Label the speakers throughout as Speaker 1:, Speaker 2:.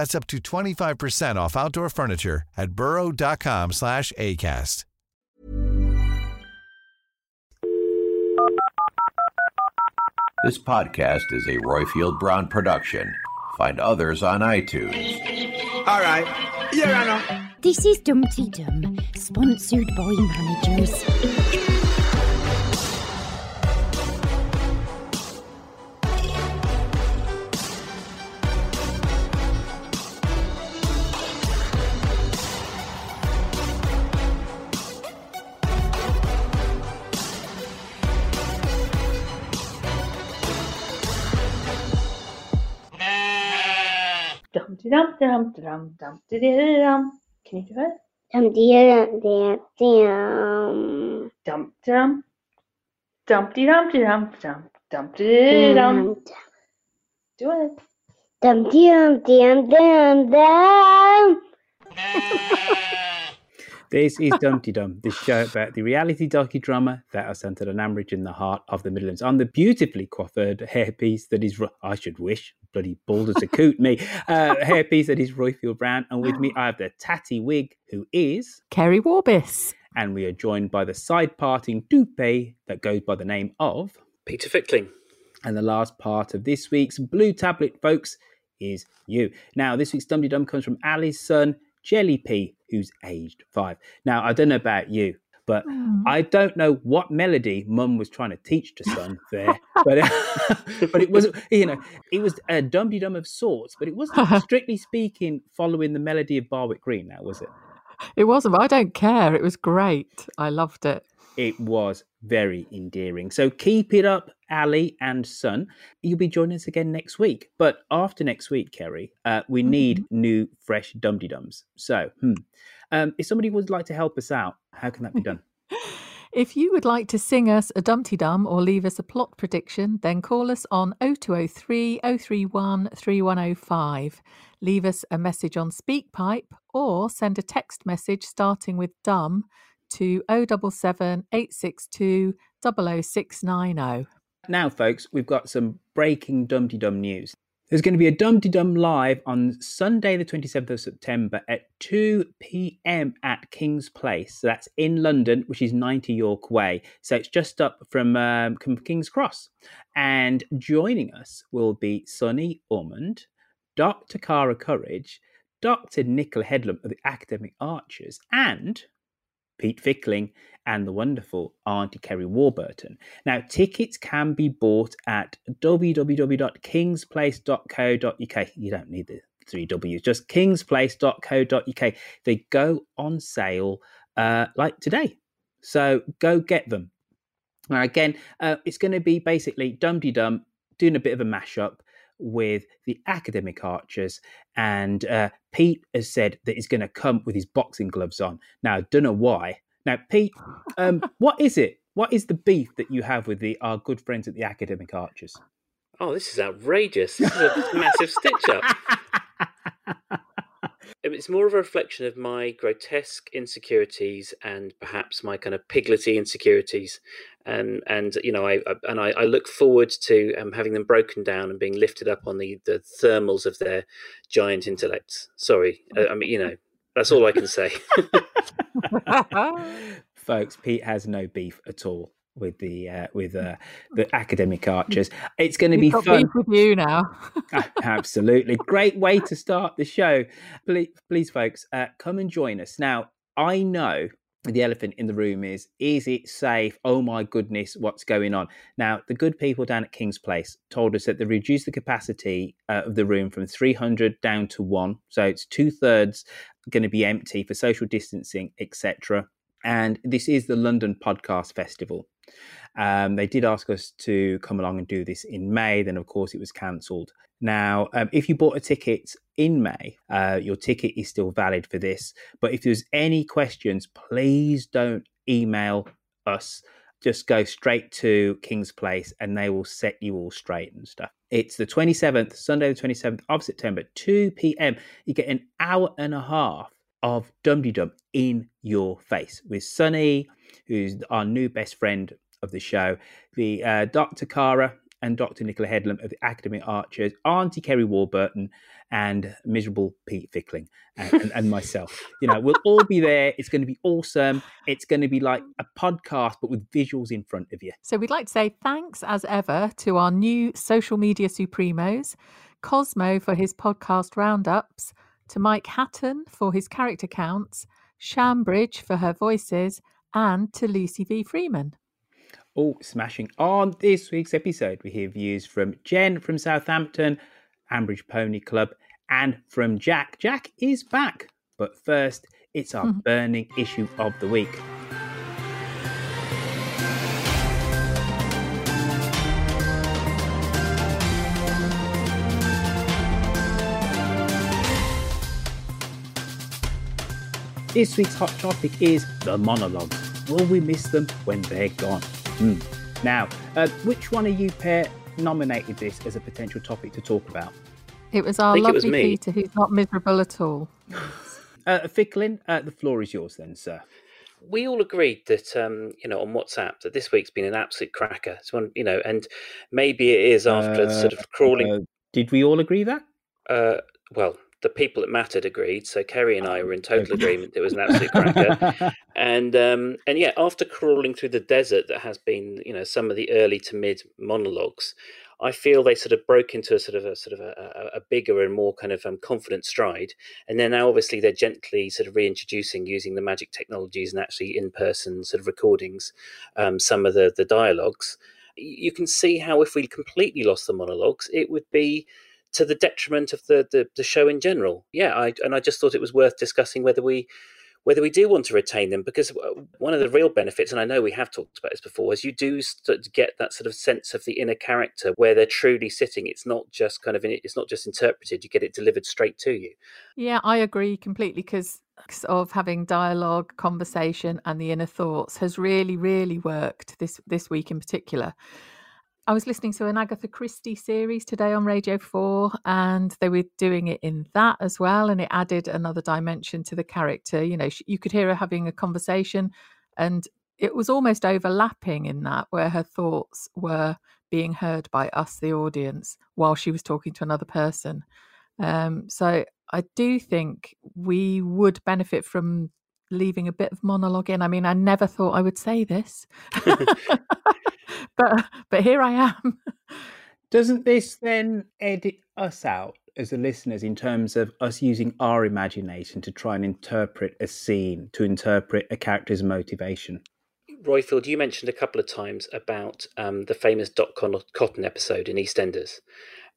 Speaker 1: That's up to 25% off outdoor furniture at burrow.com slash ACAST.
Speaker 2: This podcast is a Roifield Brown production. Find others on iTunes.
Speaker 3: All right. Here I know.
Speaker 4: This is Dumpty Dum, sponsored by managers.
Speaker 5: Dumpty dum dum dum dumpty dum. Dum. Can you do it?
Speaker 4: Dumpty dum dum dum.
Speaker 5: Dump dum. Dumpty dumpty dum dum dumpty dum. Dum dum dum. Do it.
Speaker 4: Dumpty dum dum dum dum.
Speaker 6: This is Dumpty Dum, the show about the reality docudrama that are centered on Ambridge in the heart of the Midlands. On the beautifully coiffured hairpiece that is, I should wish, bloody bald as a coot, me, uh, hairpiece that is Roifield Brown. And with me, I have the tatty wig, who is,
Speaker 7: Kerry Warburton.
Speaker 6: and we are joined by the side parting toupee that goes by the name of.
Speaker 8: Peter Fickling.
Speaker 6: And the last part of this week's Blue Tablet, folks, is you. Now, this week's Dumpty Dum comes from Ali's son, Jelly P, who's aged five. Now, I don't know about you, but mm. I don't know what melody Mum was trying to teach to son there, but uh, but it was you know it was a Dumpty Dum of sorts, but it wasn't strictly speaking following the melody of Barwick Green. Now was it?
Speaker 7: It wasn't, but I don't care. It was great. I loved it.
Speaker 6: It was very endearing. So keep it up, Ali and Son. You'll be joining us again next week. But after next week, Kerry, uh, we need new, fresh Dumpty Dums. So, hmm. um, if somebody would like to help us out, how can that be done?
Speaker 7: If you would like to sing us a Dumpty Dum or leave us a plot prediction, then call us on 0203 031 3105. Leave us a message on SpeakPipe or send a text message starting with Dum to 077 862 00690.
Speaker 6: Now, folks, we've got some breaking Dumpty Dum news. There's going to be a Dumpty Dum live on Sunday, the 27th of September at 2 p.m. at King's Place. So that's in London, which is 90 York Way. So it's just up from um, King's Cross. And joining us will be Sunny Ormonde, Dr. Cara Courage, Dr. Nicola Headlam of the Academic Archers, and Pete Fickling and the wonderful Auntie Kerry Warburton. Now, tickets can be bought at www.kingsplace.co.uk. You don't need the three W's, just kingsplace.co.uk. They go on sale uh, like today. So go get them. Now, again, uh, it's going to be basically Dumpty Dum doing a bit of a mashup with the academic archers and uh, pete has said that he's going to come with his boxing gloves on now I don't know why now pete um, what is it what is the beef that you have with the our good friends at the academic archers
Speaker 8: Oh, this is outrageous. This is a massive stitch up. It's more of a reflection of my grotesque insecurities and perhaps my kind of piglety insecurities, and and you know I, I and I, I look forward to um, having them broken down and being lifted up on the the thermals of their giant intellects. Sorry, uh, I mean you know that's all I can say.
Speaker 6: folks pete has no beef at all with the uh, with uh, the academic archers it's going to be fun
Speaker 7: with you now.
Speaker 6: Absolutely. Great way to start the show. Please, please folks, uh, come and join us. Now, I know the elephant in the room is is it safe oh my goodness what's going on now the good people down at king's place told us that they reduced the capacity uh, of the room from 300 down to one so it's two-thirds going to be empty for social distancing etc and this is the london podcast festival um, they did ask us to come along and do this in May. Then, of course, it was cancelled. Now, um, if you bought a ticket in May, uh, your ticket is still valid for this. But if there's any questions, please don't email us. Just go straight to King's Place and they will set you all straight and stuff. It's the 27th, Sunday, the 27th of September, 2 p.m. You get an hour and a half of Dum Dum in your face with Sunny, who's our new best friend of the show, the uh, Dr. Cara and Dr. Nicola Headlam of the Academic Archers, Auntie Kerry Warburton, and miserable Pete Fickling, and, and, and, myself. You know, we'll all be there. It's going to be awesome. It's going to be like a podcast, but with visuals in front of you.
Speaker 7: So we'd like to say thanks as ever to our new social media supremos, Cosmo for his podcast roundups, to Mike Hatton for his character counts, Shambridge for her voices, and to Lucy V. Freeman.
Speaker 6: Oh, smashing. On this week's episode, we hear views from Jen from Southampton, Ambridge Pony Club, and from Jack. Jack is back. But first, it's our burning issue of the week. This week's hot topic is the monologues. Will we miss them when they're gone? Mm. Now, uh, which one of you pair nominated this as a potential topic to talk about?
Speaker 7: It was our lovely was Peter, who's not miserable at all.
Speaker 6: uh, Fickling, uh, the floor is yours then, sir.
Speaker 8: We all agreed that, um, you know, on WhatsApp, that this week's been an absolute cracker. It's one, you know, and maybe it is after uh, sort of crawling. Uh,
Speaker 6: did we all agree that?
Speaker 8: Uh, well, the people that mattered agreed. So Kerry and I were in total agreement. It was an absolute cracker. and um, and yeah, after crawling through the desert that has been, you know, some of the early to mid monologues, I feel they sort of broke into a sort of a sort of a, a bigger and more kind of um, confident stride. And then now, obviously, they're gently sort of reintroducing using the magic technologies and actually in person sort of recordings um, some of the the dialogues. You can see how if we completely lost the monologues, it would be to the detriment of the, the, the show in general. Yeah, I, and I just thought it was worth discussing whether we whether we do want to retain them because uh, one of the real benefits and i know we have talked about this before is you do get that sort of sense of the inner character where they're truly sitting. It's not just kind of it's not just interpreted you get it delivered straight to you.
Speaker 7: Yeah i agree completely because of having dialogue conversation and the inner thoughts has really really worked this this week in particular I was listening to an Agatha Christie series today on Radio 4, and they were doing it in that as well. And it added another dimension to the character. You know, you could hear her having a conversation, and it was almost overlapping in that, where her thoughts were being heard by us, the audience, while she was talking to another person. Um, so I do think we would benefit from leaving a bit of monologue in. I mean, I never thought I would say this. but but here I am.
Speaker 6: Doesn't this then edit us out as the listeners in terms of us using our imagination to try and interpret a scene, to interpret a character's motivation?
Speaker 8: Roifield, you mentioned a couple of times about um, the famous Dot Cotton episode in EastEnders,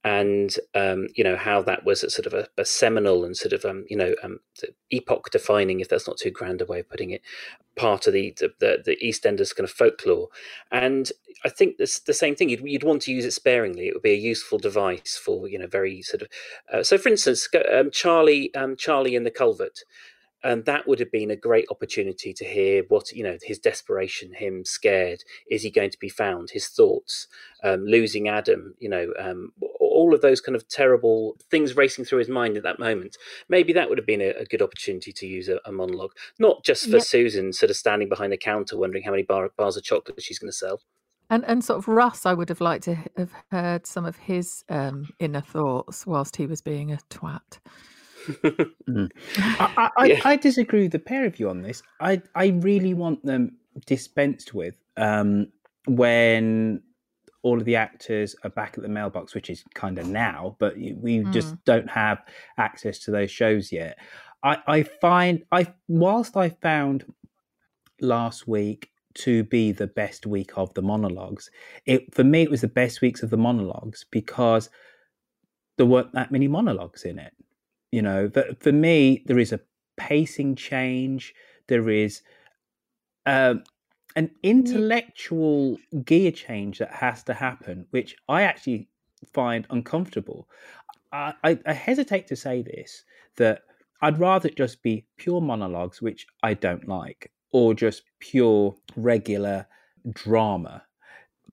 Speaker 8: and um, you know how that was a sort of a, a seminal and sort of um, you know um, epoch defining, if that's not too grand a way of putting it, part of the the, the EastEnders kind of folklore. And I think this the same thing. You'd, you'd want to use it sparingly. It would be a useful device for you know very sort of. Uh, so, for instance, um, Charlie um, Charlie in the culvert and that would have been a great opportunity to hear what you know his desperation him scared is he going to be found? His thoughts um, losing adam you know um, all of those kind of terrible things racing through his mind at that moment. Maybe that would have been a, a good opportunity to use a, a monologue. Not just for yep. susan sort of standing behind the counter wondering how many bar, bars of chocolate she's going to sell.
Speaker 7: And and sort of Russ, I would have liked to have heard some of his um, inner thoughts whilst he was being a twat
Speaker 6: mm. I, I, yeah. I, disagree with the pair of you on this. I, I really want them dispensed with um, when all of the actors are back at the mailbox, which is kind of now, but we mm. just don't have access to those shows yet. I, I find I whilst I found last week to be the best week of the monologues. It for me, it was the best weeks of the monologues because there weren't that many monologues in it. You know, but for me, there is a pacing change. There is um, an intellectual gear change that has to happen, which I actually find uncomfortable. I, I, I hesitate to say this that I'd rather it just be pure monologues, which I don't like, or just pure regular drama.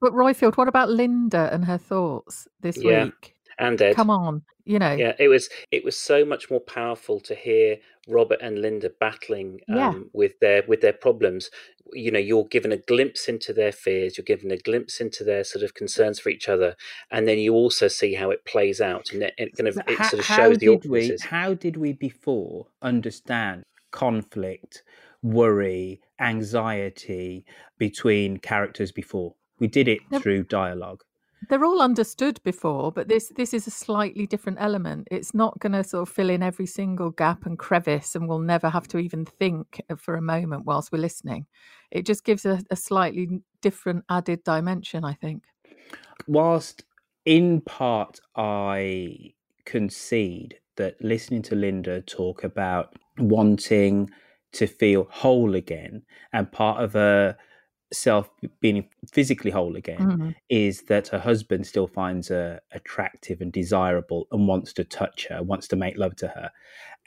Speaker 7: But Roifield, what about Linda and her thoughts this
Speaker 8: Yeah.
Speaker 7: week?
Speaker 8: And Ed.
Speaker 7: Come on, you know.
Speaker 8: Yeah, it was it was so much more powerful to hear Robert and Linda battling um,
Speaker 7: Yeah.
Speaker 8: with their with their problems. You know, you're given a glimpse into their fears, you're given a glimpse into their sort of concerns for each other, and then you also see how it plays out, and it, it kind of it
Speaker 6: how,
Speaker 8: sort of shows the
Speaker 6: did we? How did we before understand conflict, worry, anxiety between characters before? We did it through dialogue.
Speaker 7: They're all understood before, but this this is a slightly different element. It's not going to sort of fill in every single gap and crevice, and we'll never have to even think uh, for a moment whilst we're listening. It just gives a, a slightly different added dimension, I think.
Speaker 6: Whilst in part I concede that listening to Linda talk about wanting to feel whole again, and part of her self being physically whole again
Speaker 7: Mhm.
Speaker 6: is that her husband still finds her attractive and desirable and wants to touch her, wants to make love to her.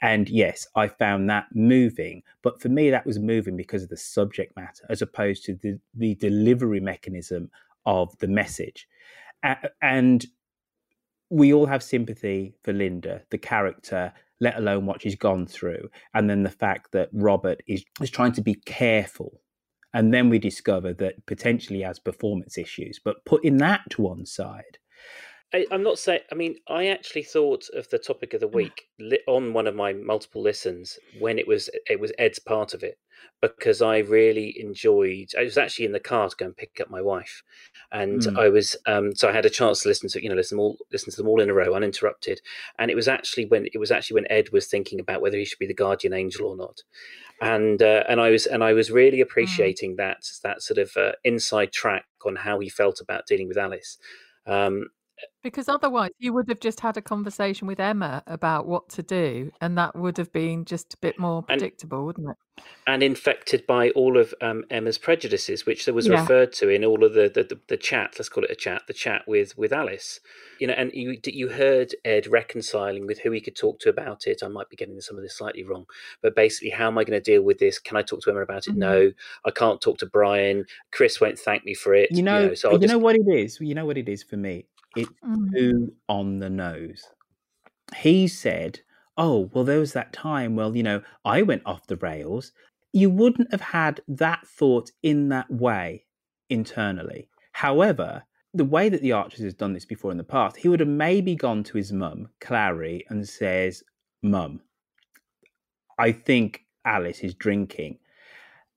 Speaker 6: And yes, I found that moving. But for me, that was moving because of the subject matter as opposed to the, the delivery mechanism of the message. A- And we all have sympathy for Linda, the character, let alone what she's gone through. And then the fact that Robert is, is trying to be careful. And then we discover that potentially has performance issues. But putting that to one side,
Speaker 8: I, I'm not saying. I mean, I actually thought of the topic of the week li- on one of my multiple listens when it was it was Ed's part of it because I really enjoyed. I was actually in the car to go and pick up my wife, and
Speaker 6: Mm.
Speaker 8: I was um, so I had a chance to listen to you know listen all listen to them all in a row uninterrupted, and it was actually when it was actually when Ed was thinking about whether he should be the guardian angel or not, and uh, and I was and I was really appreciating that that sort of uh, inside track on how he felt about dealing with Alice. Um,
Speaker 7: Because otherwise, you would have just had a conversation with Emma about what to do, and that would have been just a bit more
Speaker 8: And-
Speaker 7: predictable, wouldn't it?
Speaker 8: and infected by all of um, Emma's prejudices, which there was
Speaker 7: Yeah.
Speaker 8: referred to in all of the, the, the, the chat. Let's call it a chat. The chat with with Alice, you know, and you you heard Ed reconciling with who he could talk to about it. I might be getting some of this slightly wrong, but basically, how am I going to deal with this? Can I talk to Emma about it?
Speaker 7: Mhm.
Speaker 8: No, I can't talk to Brian. Chris won't thank me for it.
Speaker 6: you know,
Speaker 8: so I'll
Speaker 6: you
Speaker 8: just,
Speaker 6: know what it is. You know what it is for me. It's
Speaker 7: Mm.
Speaker 6: too on the nose. He said, "Oh, well, there was that time. Well, you know, I went off the rails." You wouldn't have had that thought in that way internally. However, the way that the Archers has done this before in the past, he would have maybe gone to his mum, Clarrie, and says, "Mum, I think Alice is drinking."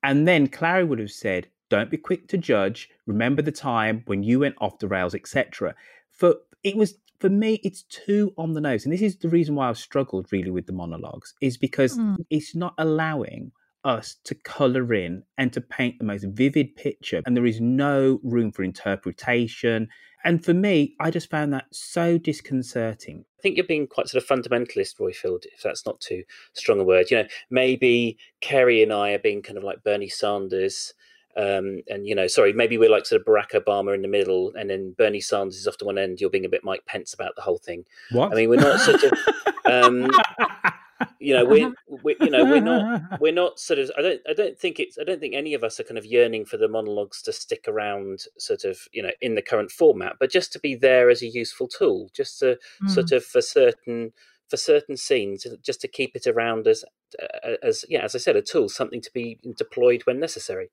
Speaker 6: And then Clarrie would have said, Don't be quick to judge. Remember the time when you went off the rails, etc. For it was for me, it's too on the nose. And this is the reason why I've struggled really with the monologues, is because
Speaker 7: Mm.
Speaker 6: it's not allowing us to colour in and to paint the most vivid picture. And there is no room for interpretation. And for me, I just found that so disconcerting.
Speaker 8: I think you're being quite sort of fundamentalist, Roifield, if that's not too strong a word. You know, maybe Kerry and I are being kind of like Bernie Sanders. Um, and you know, sorry, maybe we're like sort of Barack Obama in the middle, and then Bernie Sanders is off to one end. You're being a bit Mike Pence about the whole thing.
Speaker 6: What?
Speaker 8: I mean, we're not sort of, um, you know, we're, we you know, we're not, we're not sort of. I don't, I don't think it's. I don't think any of us are kind of yearning for the monologues to stick around, sort of, you know, in the current format, but just to be there as a useful tool, just to
Speaker 7: Mm.
Speaker 8: sort of for certain for certain scenes, just to keep it around as as yeah, as I said, a tool, something to be deployed when necessary.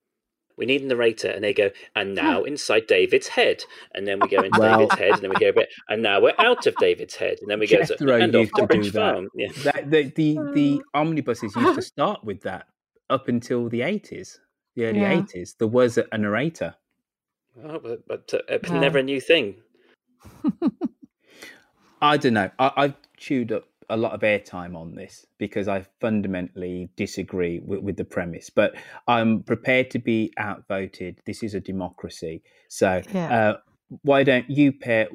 Speaker 8: We need a narrator, and they go, and now inside David's head, and then we go into
Speaker 6: Well-
Speaker 8: David's head, and then we go a bit, and now we're out of David's head, and then we go to,
Speaker 6: Jethro
Speaker 8: and off
Speaker 6: used
Speaker 8: to
Speaker 6: to
Speaker 8: Bridge
Speaker 6: do that.
Speaker 8: Farm. Yeah.
Speaker 6: that the the, the omnibuses used to start with that up until the eighties, the early
Speaker 7: Yeah.
Speaker 6: eighties. There was a, a narrator.
Speaker 8: Oh, but, but uh, it's
Speaker 7: Yeah.
Speaker 8: never a new thing.
Speaker 6: I don't know. I, I've chewed up a lot of airtime on this because I fundamentally disagree with, with, the premise. But I'm prepared to be outvoted. This is a democracy. So yeah. uh, why don't you pair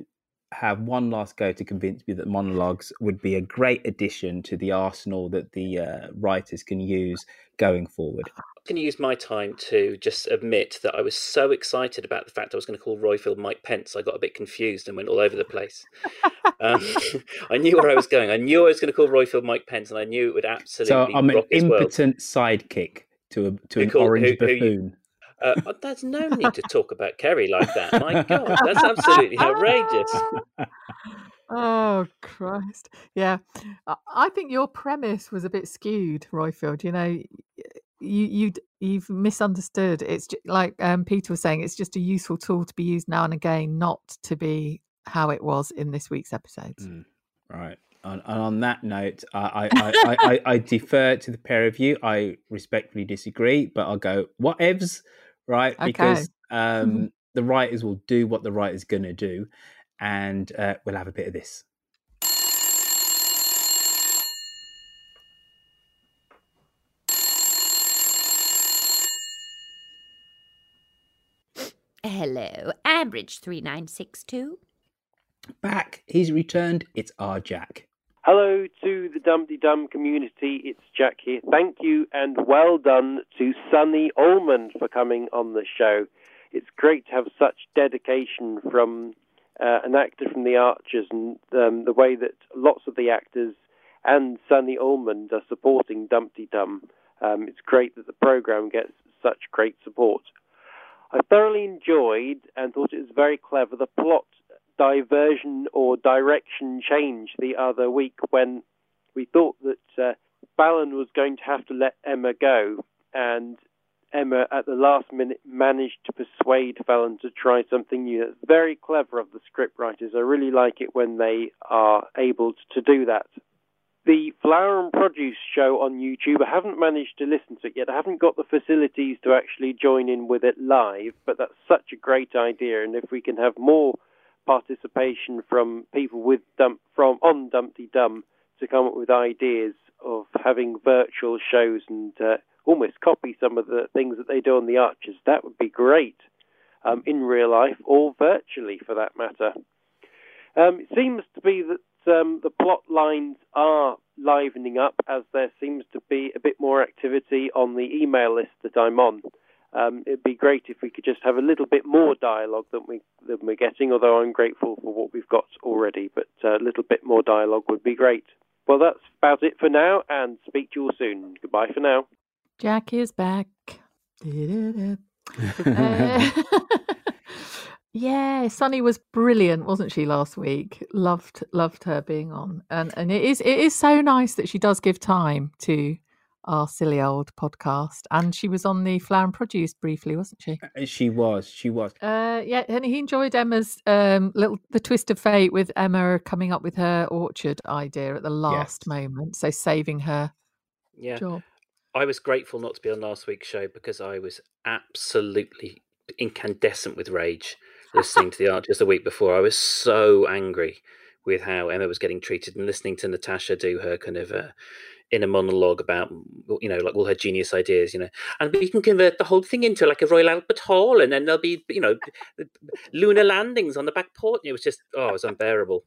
Speaker 6: have one last go to convince me that monologues would be a great addition to the arsenal that the uh, writers can use going forward?
Speaker 8: I'm going to use my time to just admit that I was so excited about the fact I was going to call Roifield Mike Pence. I got a bit confused and went all over the place. um, I knew where I was going. I knew I was going to call Roifield Mike Pence, and I knew it would absolutely.
Speaker 6: So I'm
Speaker 8: an
Speaker 6: impotent sidekick to a to who an called, orange who, buffoon.
Speaker 8: Who, uh, oh, there's no need to talk about Kerry like that. My God, that's absolutely outrageous.
Speaker 7: Oh Christ! Yeah, I think your premise was a bit skewed, Roifield. You know, you you you've misunderstood. It's just, like um, Peter was saying. It's just a useful tool to be used now and again, not to be how it was in this week's episode.
Speaker 6: Mm, right. And, and, on that note, I I, I, I, I, defer to the pair of you. I respectfully disagree, but I'll go whatevs, right? Okay. Because um, the writers will do what the writer's going to do, and uh, we'll have a bit of this.
Speaker 4: Hello, Ambridge 3962.
Speaker 6: Back, he's returned. It's our Jack.
Speaker 9: Hello to the Dumpty Dum community. It's Jack here. Thank you and well done to Sunny Ormonde for coming on the show. It's great to have such dedication from uh, an actor from The Archers and um, the way that lots of the actors and Sunny Ormonde are supporting Dumpty Dum. Um, it's great that the program gets such great support. I thoroughly enjoyed and thought it was very clever the plot diversion or direction change the other week when we thought that uh, was going to have to let Emma go, and Emma at the last minute managed to persuade Fallon to try something new. Very clever of the scriptwriters. I really like it when they are able to do that the Flower and Produce show on YouTube. I haven't managed to listen to it yet. I haven't got the facilities to actually join in with it live, but that's such a great idea. And if we can have more participation from people with dump from on Dumpty Dum to come up with ideas of having virtual shows and uh, almost copy some of the things that they do on the Archers, that would be great um, in real life or virtually for that matter. Um, it seems to be that um, the plot lines are livening up as there seems to be a bit more activity on the email list that I'm on. Um, it'd be great if we could just have a little bit more dialogue than we than we're getting. Although I'm grateful for what we've got already, but uh, a little bit more dialogue would be great. Well, that's about it for now, and speak to you all soon. Goodbye for now.
Speaker 7: Jack is back. Yeah, Sunny was brilliant, wasn't she, last week? Loved loved her being on. And and it is it is so nice that she does give time to our silly old podcast. And she was on the flower and produce briefly, wasn't she?
Speaker 6: Uh, she was, she was.
Speaker 7: Uh yeah, and he enjoyed Emma's um little the twist of fate with Emma coming up with her orchard idea at the last yes. moment. So saving her yeah. job.
Speaker 8: I was grateful not to be on last week's show because I was absolutely incandescent with rage listening to the Archers the week before. I was so angry with how Emma was getting treated and listening to Natasha do her kind of uh, inner monologue about you know like all her genius ideas you know. And we can convert the whole thing into like a royal albert hall and then there'll be you know lunar landings on the back porch. It was just oh it was unbearable.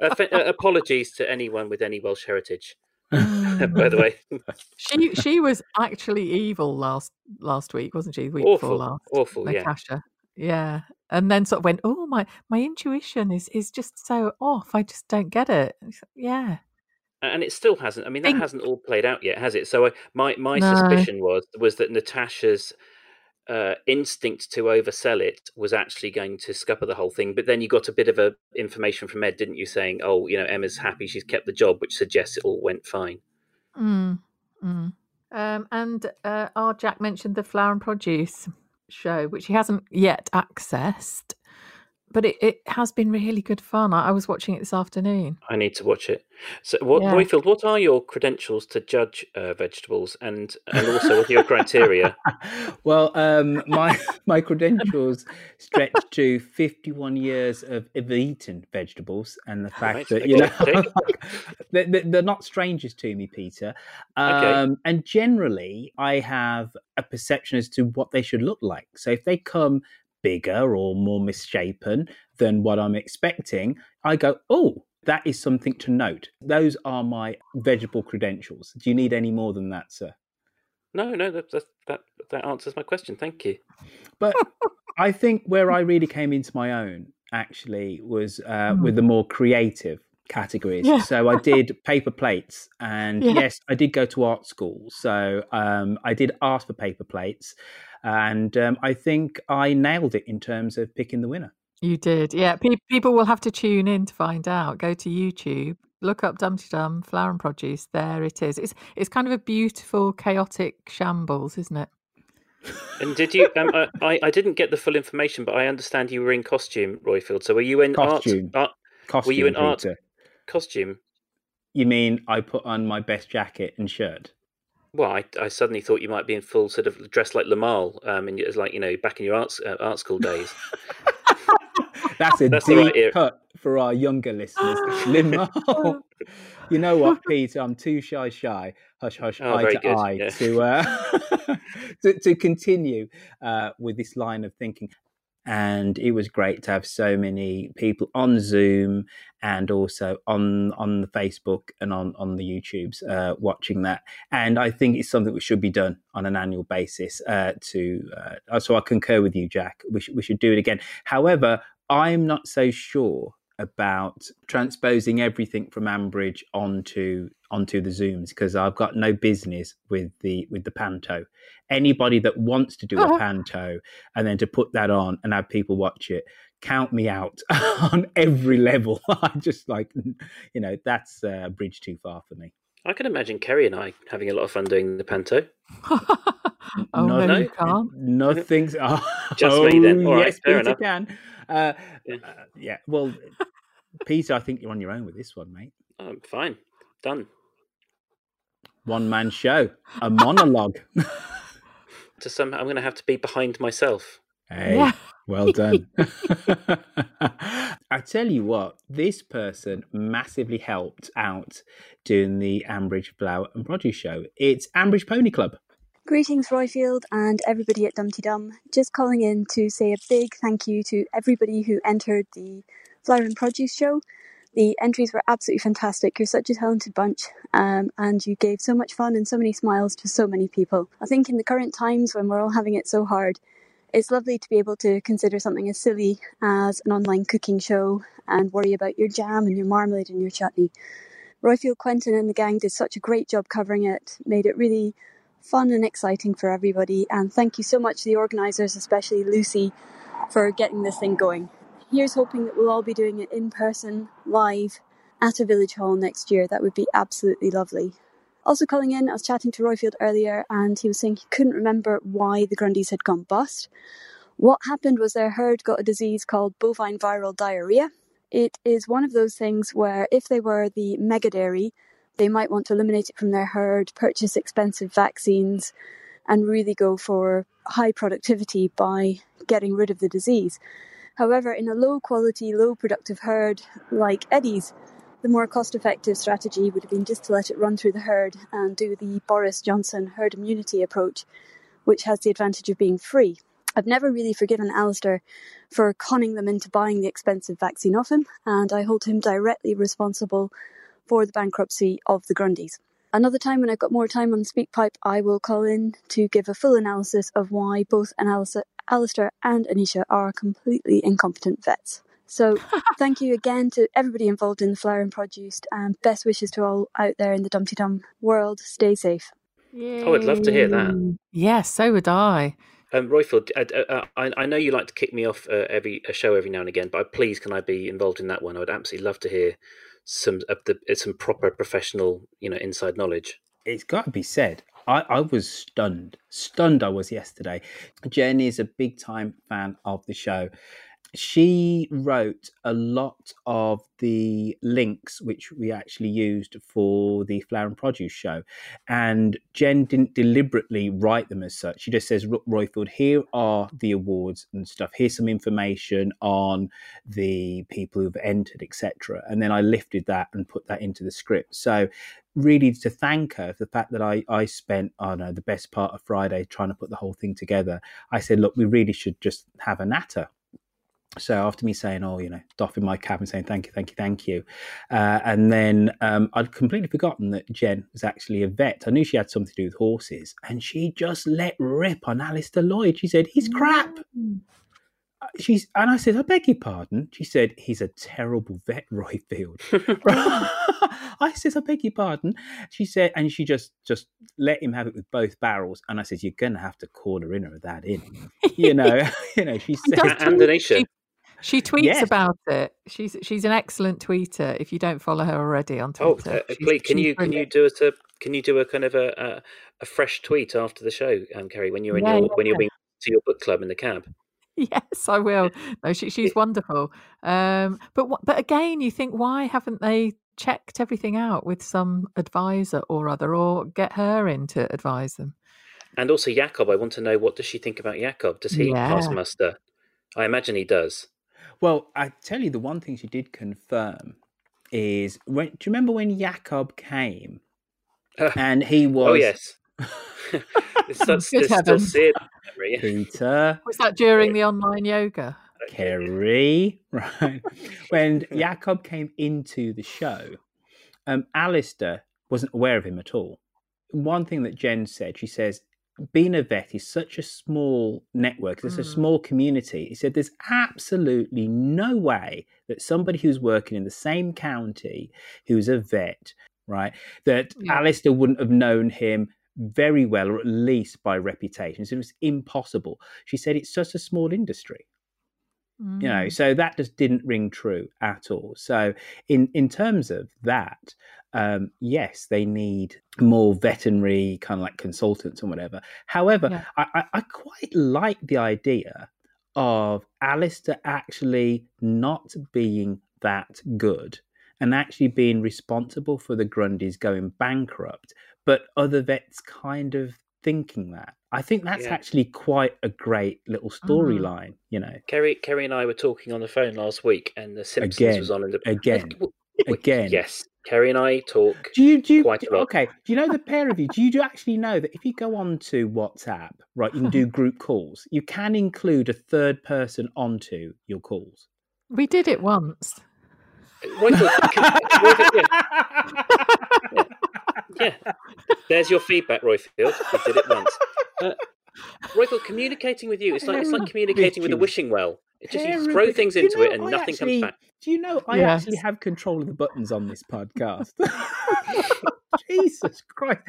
Speaker 8: Uh, apologies to anyone with any welsh heritage by the way.
Speaker 7: She she was actually evil last last week wasn't she? The week
Speaker 8: awful,
Speaker 7: before last.
Speaker 8: awful
Speaker 7: natasha yeah. and then sort of went, "Oh my, my intuition is is just so off. I just don't get it." Yeah,
Speaker 8: and it still hasn't. I mean, that hasn't all played out yet, has it? So I, my my no. suspicion was was that Natasha's uh, instinct to oversell it was actually going to scupper the whole thing. But then you got a bit of a information from Ed, didn't you, saying, "Oh, you know, Emma's happy; she's kept the job," which suggests it all went fine.
Speaker 7: Mm, mm. Um, and uh, our Jack mentioned the flower and produce show, which he hasn't yet accessed. But it, it has been really good fun. I, I was watching it this afternoon.
Speaker 8: I need to watch it. So, what,
Speaker 7: Yeah.
Speaker 8: Roifield, what are your credentials to judge uh, vegetables, and and also what are your criteria?
Speaker 6: well, um, my my credentials stretch to 51 years of, of eaten vegetables, and the fact
Speaker 8: Right,
Speaker 6: that you know
Speaker 8: okay,
Speaker 6: they're, they're- they're not strangers to me, Peter.
Speaker 8: Okay.
Speaker 6: Um, And generally, I have a perception as to what they should look like. So if they come bigger or more misshapen than what I'm expecting, I go, oh. That is something to note. Those are my vegetable credentials. Do you need any more than that, sir?
Speaker 8: No, no, that that that, that answers my question. Thank you.
Speaker 6: But I think where I really came into my own actually was uh,
Speaker 7: Hmm.
Speaker 6: with the more creative categories.
Speaker 7: Yeah.
Speaker 6: So I did paper plates, and
Speaker 7: Yeah.
Speaker 6: yes, I did go to art school. So um, I did ask for paper plates, and um, I think I nailed it in terms of picking the winner.
Speaker 7: You did, yeah. Pe- people will have to tune in to find out. Go to YouTube, look up Dumpty Dum Flower and Produce. There it is. It's it's kind of a beautiful, chaotic shambles, isn't it?
Speaker 8: And did you? Um, I- I I didn't get the full information, but I understand you were in costume, Roifield. So were you in
Speaker 6: Costume.
Speaker 8: art? art
Speaker 6: Costume,
Speaker 8: were you in art costume?
Speaker 6: You mean I put on my best jacket and shirt?
Speaker 8: Well, I, I suddenly thought you might be in full sort of dressed like Lamal, um, and it's like you know back in your art uh, art school days.
Speaker 6: That's a
Speaker 8: That's
Speaker 6: deep
Speaker 8: right
Speaker 6: cut for our younger listeners. Limo. you know what, Peter? I'm too shy, shy, hush, hush,
Speaker 8: Oh,
Speaker 6: eye to
Speaker 8: good,
Speaker 6: eye
Speaker 8: yeah.
Speaker 6: to, uh, to to continue uh, with this line of thinking. And it was great to have so many people on Zoom and also on on the Facebook and on on the YouTubes uh, watching that. And I think it's something that should be done on an annual basis. Uh, to uh, so I concur with you, Jack. We should we should do it again. However, I'm not so sure about transposing everything from Ambridge onto onto the Zooms because I've got no business with the with the panto. Anybody that wants to do a panto and then to put that on and have people watch it, count me out on every level. I just like you know that's uh, a bridge too far for me.
Speaker 8: I can imagine Kerry and I having a lot of fun doing the panto.
Speaker 7: Oh no,
Speaker 8: no,
Speaker 7: you can't.
Speaker 6: Nothing's. Oh,
Speaker 8: Just me then. All right,
Speaker 6: yes,
Speaker 8: fair
Speaker 6: Peter
Speaker 8: enough.
Speaker 6: can. Uh,
Speaker 8: Yeah.
Speaker 6: uh, yeah. Well, Peter, I think you're on your own with this one, mate.
Speaker 8: Oh, fine, done.
Speaker 6: One man show, a monologue.
Speaker 8: To some, I'm going to have to be behind myself.
Speaker 6: Hey,
Speaker 7: Yeah.
Speaker 6: well done. I tell you what, this person massively helped out doing the Ambridge Flower and Produce show. It's Ambridge Pony Club.
Speaker 10: Greetings, Roifield, and everybody at Dumpty Dum. Just calling in to say a big thank you to everybody who entered the Flower and Produce show. The entries were absolutely fantastic. You're such a talented bunch, um, and you gave so much fun and so many smiles to so many people. I think in the current times when we're all having it so hard, it's lovely to be able to consider something as silly as an online cooking show and worry about your jam and your marmalade and your chutney. Roifield Quentin and the gang did such a great job covering it, made it really fun and exciting for everybody. And thank you so much to the organisers, especially Lucy, for getting this thing going. Here's hoping that we'll all be doing it in person, live, at a village hall next year. That would be absolutely lovely. Also calling in, I was chatting to Roifield earlier and he was saying he couldn't remember why the Grundys had gone bust. What happened was their herd got a disease called bovine viral diarrhea. It is one of those things where if they were the mega dairy, they might want to eliminate it from their herd, purchase expensive vaccines, and really go for high productivity by getting rid of the disease. However, in a low quality, low productive herd like Eddie's, the more cost effective strategy would have been just to let it run through the herd and do the Boris Johnson herd immunity approach, which has the advantage of being free. I've never really forgiven Alistair for conning them into buying the expensive vaccine off him, and I hold him directly responsible for the bankruptcy of the Grundys. Another time when I've got more time on the speak pipe, I will call in to give a full analysis of why both Alistair, Alistair and Anisha are completely incompetent vets. So, thank you again to everybody involved in the flower and produce, and best wishes to all out there in the Dumpty Dum world. Stay safe.
Speaker 8: Oh, I would love to hear that.
Speaker 7: Yes, so would I.
Speaker 8: Um, Roifield, uh, uh, uh, I, I know you like to kick me off uh, every a show every now and again, but please, can I be involved in that one? I would absolutely love to hear some of the uh, some proper professional, you know, inside knowledge.
Speaker 6: It's got to be said. I, I was stunned. Stunned I was yesterday. Jen is a big time fan of the show. she wrote a lot of the links which we actually used for the flower and produce show and jen didn't deliberately write them as such she just says "Look, roifield here are the awards and stuff here's some information on the people who've entered etc and then i lifted that and put that into the script so really to thank her for the fact that I, I spent, I don't know, the best part of Friday trying to put the whole thing together. I said, look, we really should just have a natter. So after me saying, oh, you know, doffing my cap and saying thank you, thank you, thank you, uh, and then um, I'd completely forgotten that Jen was actually a vet. I knew she had something to do with horses, and she just let rip on Alistair Lloyd. She said, "He's crap." Uh, She's and I said, "I beg your pardon." She said, "He's a terrible vet, Roifield." I said, "I beg your pardon." She said, and she just just let him have it with both barrels. And I said, "You're going to have to corner in her that in." You know, you know. She
Speaker 7: She
Speaker 6: said,
Speaker 7: does tweet- She, she tweets
Speaker 6: Yes.
Speaker 7: about it. She's she's an excellent tweeter. If you don't follow her already on
Speaker 8: Oh,
Speaker 7: Twitter,
Speaker 8: uh, please, can
Speaker 7: she's
Speaker 8: you can you do us a can you do a kind of a a, a fresh tweet after the show, um, Kerry, when you're in
Speaker 7: Yeah,
Speaker 8: your
Speaker 7: yeah,
Speaker 8: when you're being to your book club in the cab?
Speaker 7: Yes, I will. No, she, she's wonderful. Um, but but again, you think why haven't they checked everything out with some advisor or other, or get her in to advise them?
Speaker 8: And also Jakob, I want to know what does she think about Jakob? Does he pass muster? I imagine he does.
Speaker 6: Well, I tell you, the one thing she did confirm is when. Do you remember when Jakob came and he was?
Speaker 8: Oh yes. It's still,
Speaker 7: Good
Speaker 8: it's still
Speaker 7: heavens.
Speaker 8: seared in.
Speaker 6: Peter,
Speaker 7: Was that during the online yoga?
Speaker 6: Kerry, right? when Jakob came into the show, um, Alistair wasn't aware of him at all. One thing that Jen said, she says, being a vet is such a small network, it's a
Speaker 11: Mm.
Speaker 6: small community. He said, there's absolutely no way that somebody who's working in the same county, who's a vet, right, that
Speaker 11: Yeah.
Speaker 6: Alistair wouldn't have known him very well, or at least by reputation. So it was impossible. She said, it's such a small industry you know
Speaker 7: Mm.
Speaker 6: so that just didn't ring true at all so in in terms of that um yes they need more veterinary kind of like consultants and whatever however
Speaker 7: Yeah.
Speaker 6: I, I i quite like the idea of Alistair actually not being that good and actually being responsible for the Grundys going bankrupt, but other vets kind of thinking that. I think that's
Speaker 8: Yeah.
Speaker 6: actually quite a great little mm-hmm. storyline, you know.
Speaker 8: Kerry, Kerry and I were talking on the phone last week, and The Simpsons
Speaker 6: Again,
Speaker 8: was on in the
Speaker 6: again, again.
Speaker 8: Yes, Kerry and I talk.
Speaker 6: Do you do you,
Speaker 8: quite a lot.
Speaker 6: okay? Do you know the pair of you? Do you do actually know that if you go on to WhatsApp, right, you can do group calls. You can include a third person onto your calls.
Speaker 7: We did it once.
Speaker 8: Roifield, can- Roifield, yeah. yeah. There's your feedback, Roifield. You did it once. Uh, Roifield, communicating with you, it's like it's like communicating with a wishing well. It just you throw things
Speaker 6: Do you
Speaker 8: into
Speaker 6: know
Speaker 8: it and
Speaker 6: I
Speaker 8: nothing
Speaker 6: actually-
Speaker 8: comes back.
Speaker 6: Do you know I
Speaker 7: Yes.
Speaker 6: actually have control of the buttons on this podcast? Jesus Christ.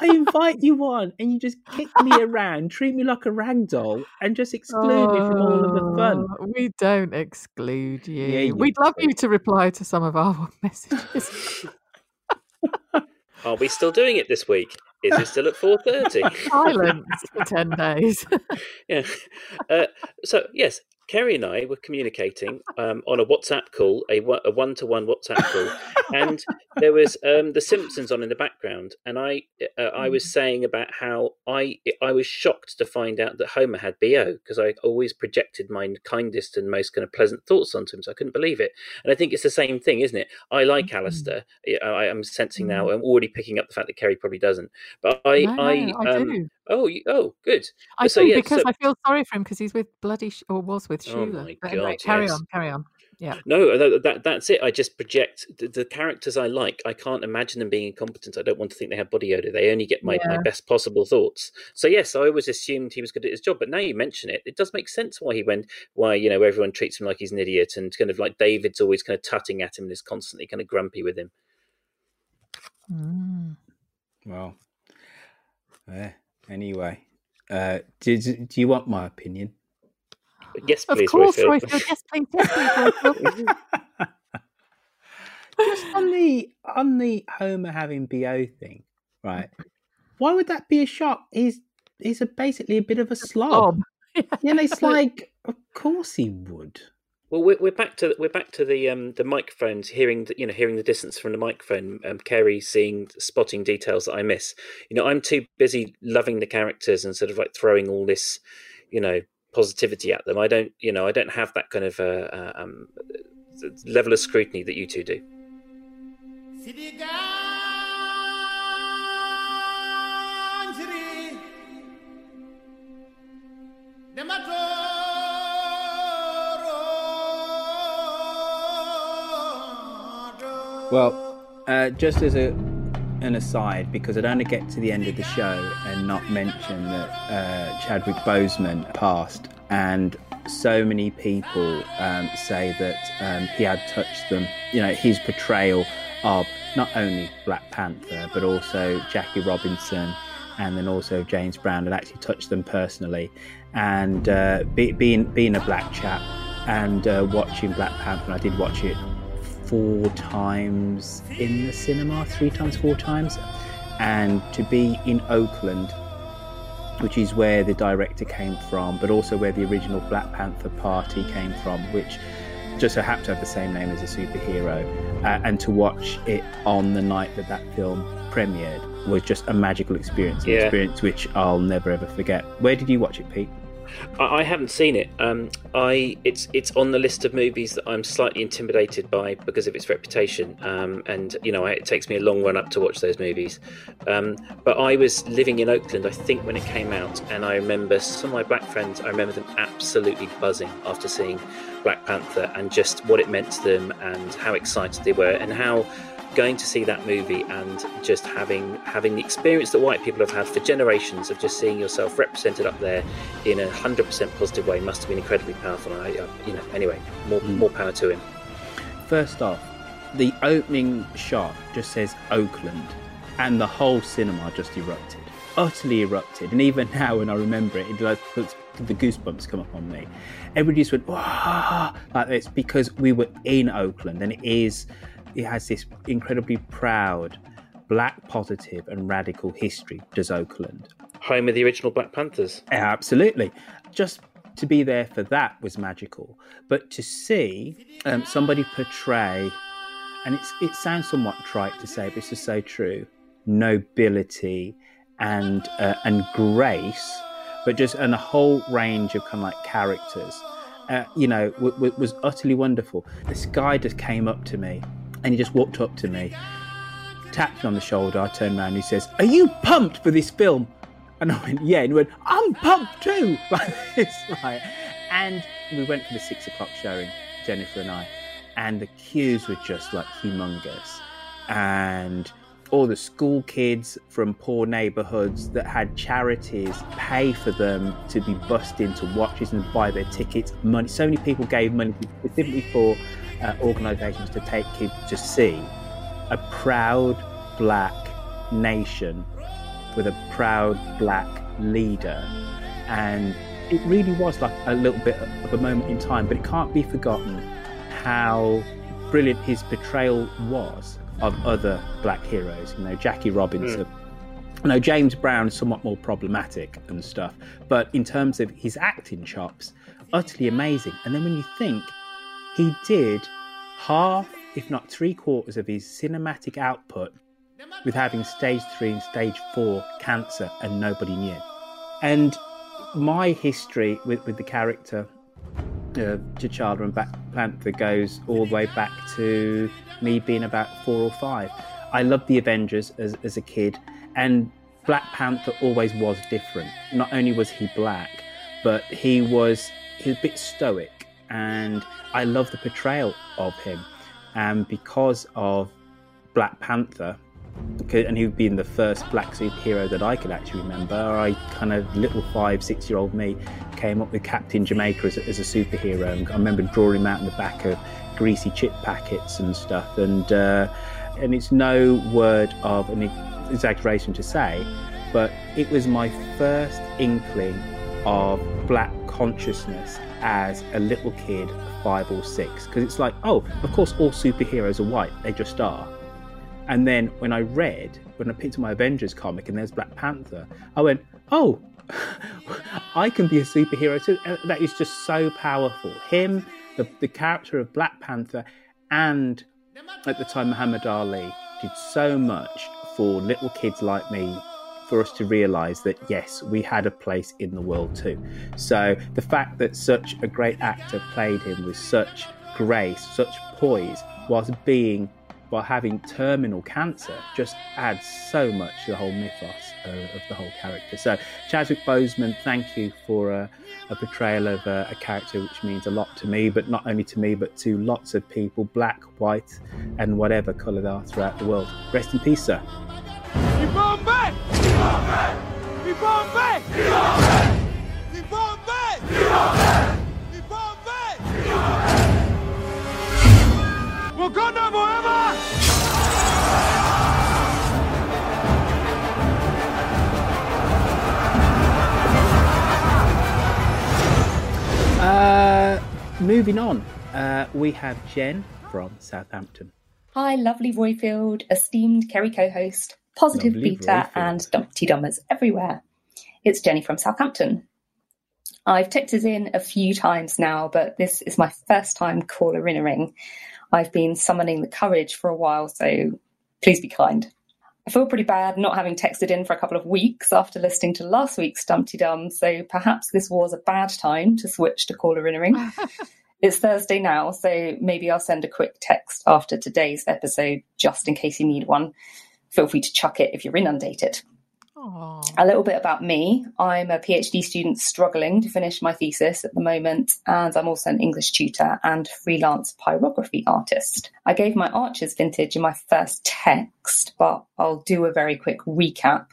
Speaker 6: I invite you on and you just kick me around, treat me like a rag doll, and just exclude me from all of the fun.
Speaker 7: Oh, We don't exclude you.
Speaker 6: Yeah, you
Speaker 7: We'd love you to reply to some of our messages.
Speaker 8: Are we still doing it this week? Is it still at four thirty?
Speaker 7: Silence for 10 days.
Speaker 8: yeah. Uh, so yes, Kerry and I were communicating um, on a WhatsApp call, a one to one WhatsApp call, and there was um, the Simpsons on in the background, and I uh, I was saying about how I I was shocked to find out that Homer had bo because I always projected my kindest and most kind of pleasant thoughts onto him, so I couldn't believe it. And I think it's the same thing, isn't it? I like Alistair. I, I am sensing now. I'm already picking up the fact that Kerry probably doesn't, but I
Speaker 7: No,
Speaker 8: I,
Speaker 7: I
Speaker 8: um,
Speaker 7: do.
Speaker 8: Oh, you, oh, good.
Speaker 7: I
Speaker 8: so
Speaker 7: do
Speaker 8: yeah,
Speaker 7: because
Speaker 8: so-
Speaker 7: I feel sorry for him because he's with bloody Sh- or was with
Speaker 8: Oh
Speaker 7: Shula.
Speaker 8: my
Speaker 7: But anyway,
Speaker 8: God,
Speaker 7: carry
Speaker 8: yes.
Speaker 7: on, carry on. Yeah.
Speaker 8: No, that, that that's it. I just project the, the characters I like. I can't imagine them being incompetent. I don't want to think they have body odor. They only get my, my best possible thoughts. So yes, I always assumed he was good at his job. But now you mention it, it does make sense why he went. Why you know everyone treats him like he's an idiot, and kind of like David's always kind of tutting at him and is constantly kind of grumpy with him.
Speaker 7: Mm.
Speaker 6: Well, eh, anyway, uh, do, do you want my opinion?
Speaker 8: But yes,
Speaker 7: Of course,
Speaker 8: Roifield.
Speaker 7: Roifield. Yes, please. Yes, please, Roifield.
Speaker 6: Just on the on the Homer having bo thing, right? Why would that be a shock? He's he's a, basically a bit of a slob.
Speaker 7: Slob.
Speaker 6: Yeah, and it's like, of course he would.
Speaker 8: Well, we're, we're back to we're back to the um the microphones, hearing the, you know hearing the distance from the microphone. Um, Kerry seeing spotting details that I miss. You know, I'm too busy loving the characters and sort of like throwing all this, you know, positivity at them. I don't, you know, I don't have that kind of uh, uh, um, level of scrutiny that you two do.
Speaker 6: Well, uh, just as a an aside, because I'd only get to the end of the show and not mention that uh, Chadwick Boseman passed, and so many people um, say that um, he had touched them. You know, his portrayal of not only Black Panther but also Jackie Robinson, and then also James Brown had actually touched them personally. And uh, be, being being a black chap and uh, watching Black Panther, I did watch it four times in the cinema, three times, four times. And to be in Oakland, which is where the director came from, but also where the original Black Panther Party came from, which just so happened to have the same name as a superhero, uh, and to watch it on the night that that film premiered was just a magical experience, an
Speaker 8: Yeah.
Speaker 6: experience which I'll never ever forget. Where did you watch it, Pete?
Speaker 8: I, haven't seen it. Um, I it's it's on the list of movies that I'm slightly intimidated by because of its reputation. Um, and you know, I, it takes me a long run up to watch those movies. Um, but I was living in Oakland, I think, when it came out, and I remember some of my black friends. I remember them absolutely buzzing after seeing Black Panther and just what it meant to them and how excited they were and how going to see that movie and just having having the experience that white people have had for generations of just seeing yourself represented up there in a hundred percent positive way must have been incredibly powerful. And I, uh, you know, anyway, more more power to him.
Speaker 6: First off, the opening shot just says Oakland, and the whole cinema just erupted, utterly erupted. And even now, when I remember it, it does puts the goosebumps come up on me. Everybody just went "Wah!" like this because we were in Oakland, and it is, it has this incredibly proud, black positive and radical history. Does Oakland?
Speaker 8: Home of the original Black Panthers.
Speaker 6: Absolutely. Just to be there for that was magical. But to see um, somebody portray, and it's, it sounds somewhat trite to say, but it's just so true, nobility and uh, and grace, but just and a whole range of kind of like characters. Uh, you know, w- w- was utterly wonderful. This guy just came up to me, and he just walked up to me, tapped me on the shoulder. I turned around, and he says, "Are you pumped for this film?" And I went, yeah. And he went, I'm pumped too. Like this, right? And we went for the six o'clock showing, Jennifer and I, and the queues were just like humongous. And all the school kids from poor neighborhoods that had charities pay for them to be bussed into watches and buy their tickets. Money. So many people gave money specifically for uh, organisations to take kids to see a proud black nation with a proud black leader. And it really was like a little bit of a moment in time, but it can't be forgotten how brilliant his portrayal was of other black heroes. You know, Jackie Robinson. I know James Brown is somewhat more problematic and stuff, but in terms of his acting chops, utterly amazing. And then when you think he did half, if not three quarters, of his cinematic output with having stage three and stage four cancer and nobody knew. And my history with, with the character uh, T'Challa and Black Panther goes all the way back to me being about four or five. I loved the Avengers as, as a kid, and Black Panther always was different. Not only was he black, but he was he was a bit stoic, and I love the portrayal of him. And because of Black Panther, and he being the first black superhero that I could actually remember, I kind of little five, six year old me came up with Captain Jamaica as a, as a superhero. And I remember drawing him out in the back of greasy chip packets and stuff. And uh, and it's no word of an exaggeration to say, but it was my first inkling of black consciousness as a little kid, five or six. Because it's like, oh, of course, all superheroes are white, they just are. And then when I read, when I picked up my Avengers comic and there's Black Panther, I went, oh, I can be a superhero too. Uh, That is just so powerful. Him, the, the character of Black Panther, and at the time Muhammad Ali did so much for little kids like me for us to realize that yes, we had a place in the world too. So the fact that such a great actor played him with such grace, such poise, whilst being while having terminal cancer just adds so much to the whole mythos of, of the whole character. So, Chadwick Boseman, thank you for a, a portrayal of a, a character which means a lot to me, but not only to me, but to lots of people, black, white, and whatever colour they are throughout the world. Rest in peace, sir.
Speaker 3: Bombay! Bombay! Bombay! Bombay! Bombay! Wakanda forever!
Speaker 6: Uh, moving on, uh, we have Jen from Southampton.
Speaker 11: Hi, lovely Roifield, esteemed Kerry co host, positive
Speaker 6: Lovely
Speaker 11: beta, and dumpty dummers everywhere. It's Jenny from Southampton. I've texted in a few times now, but this is my first time caller in a ring. I've been summoning the courage for a while, so please be kind. I feel pretty bad not having texted in for a couple of weeks after listening to last week's Dumpty Dum, so perhaps this was a bad time to switch to caller in a ring. It's Thursday now, so maybe I'll send a quick text after today's episode just in case you need one. Feel free to chuck it if you're inundated. A little bit about me. I'm a PhD student struggling to finish my thesis at the moment, and I'm also an English tutor and freelance pyrography artist. I gave my Archer's vintage in my first text, but I'll do a very quick recap.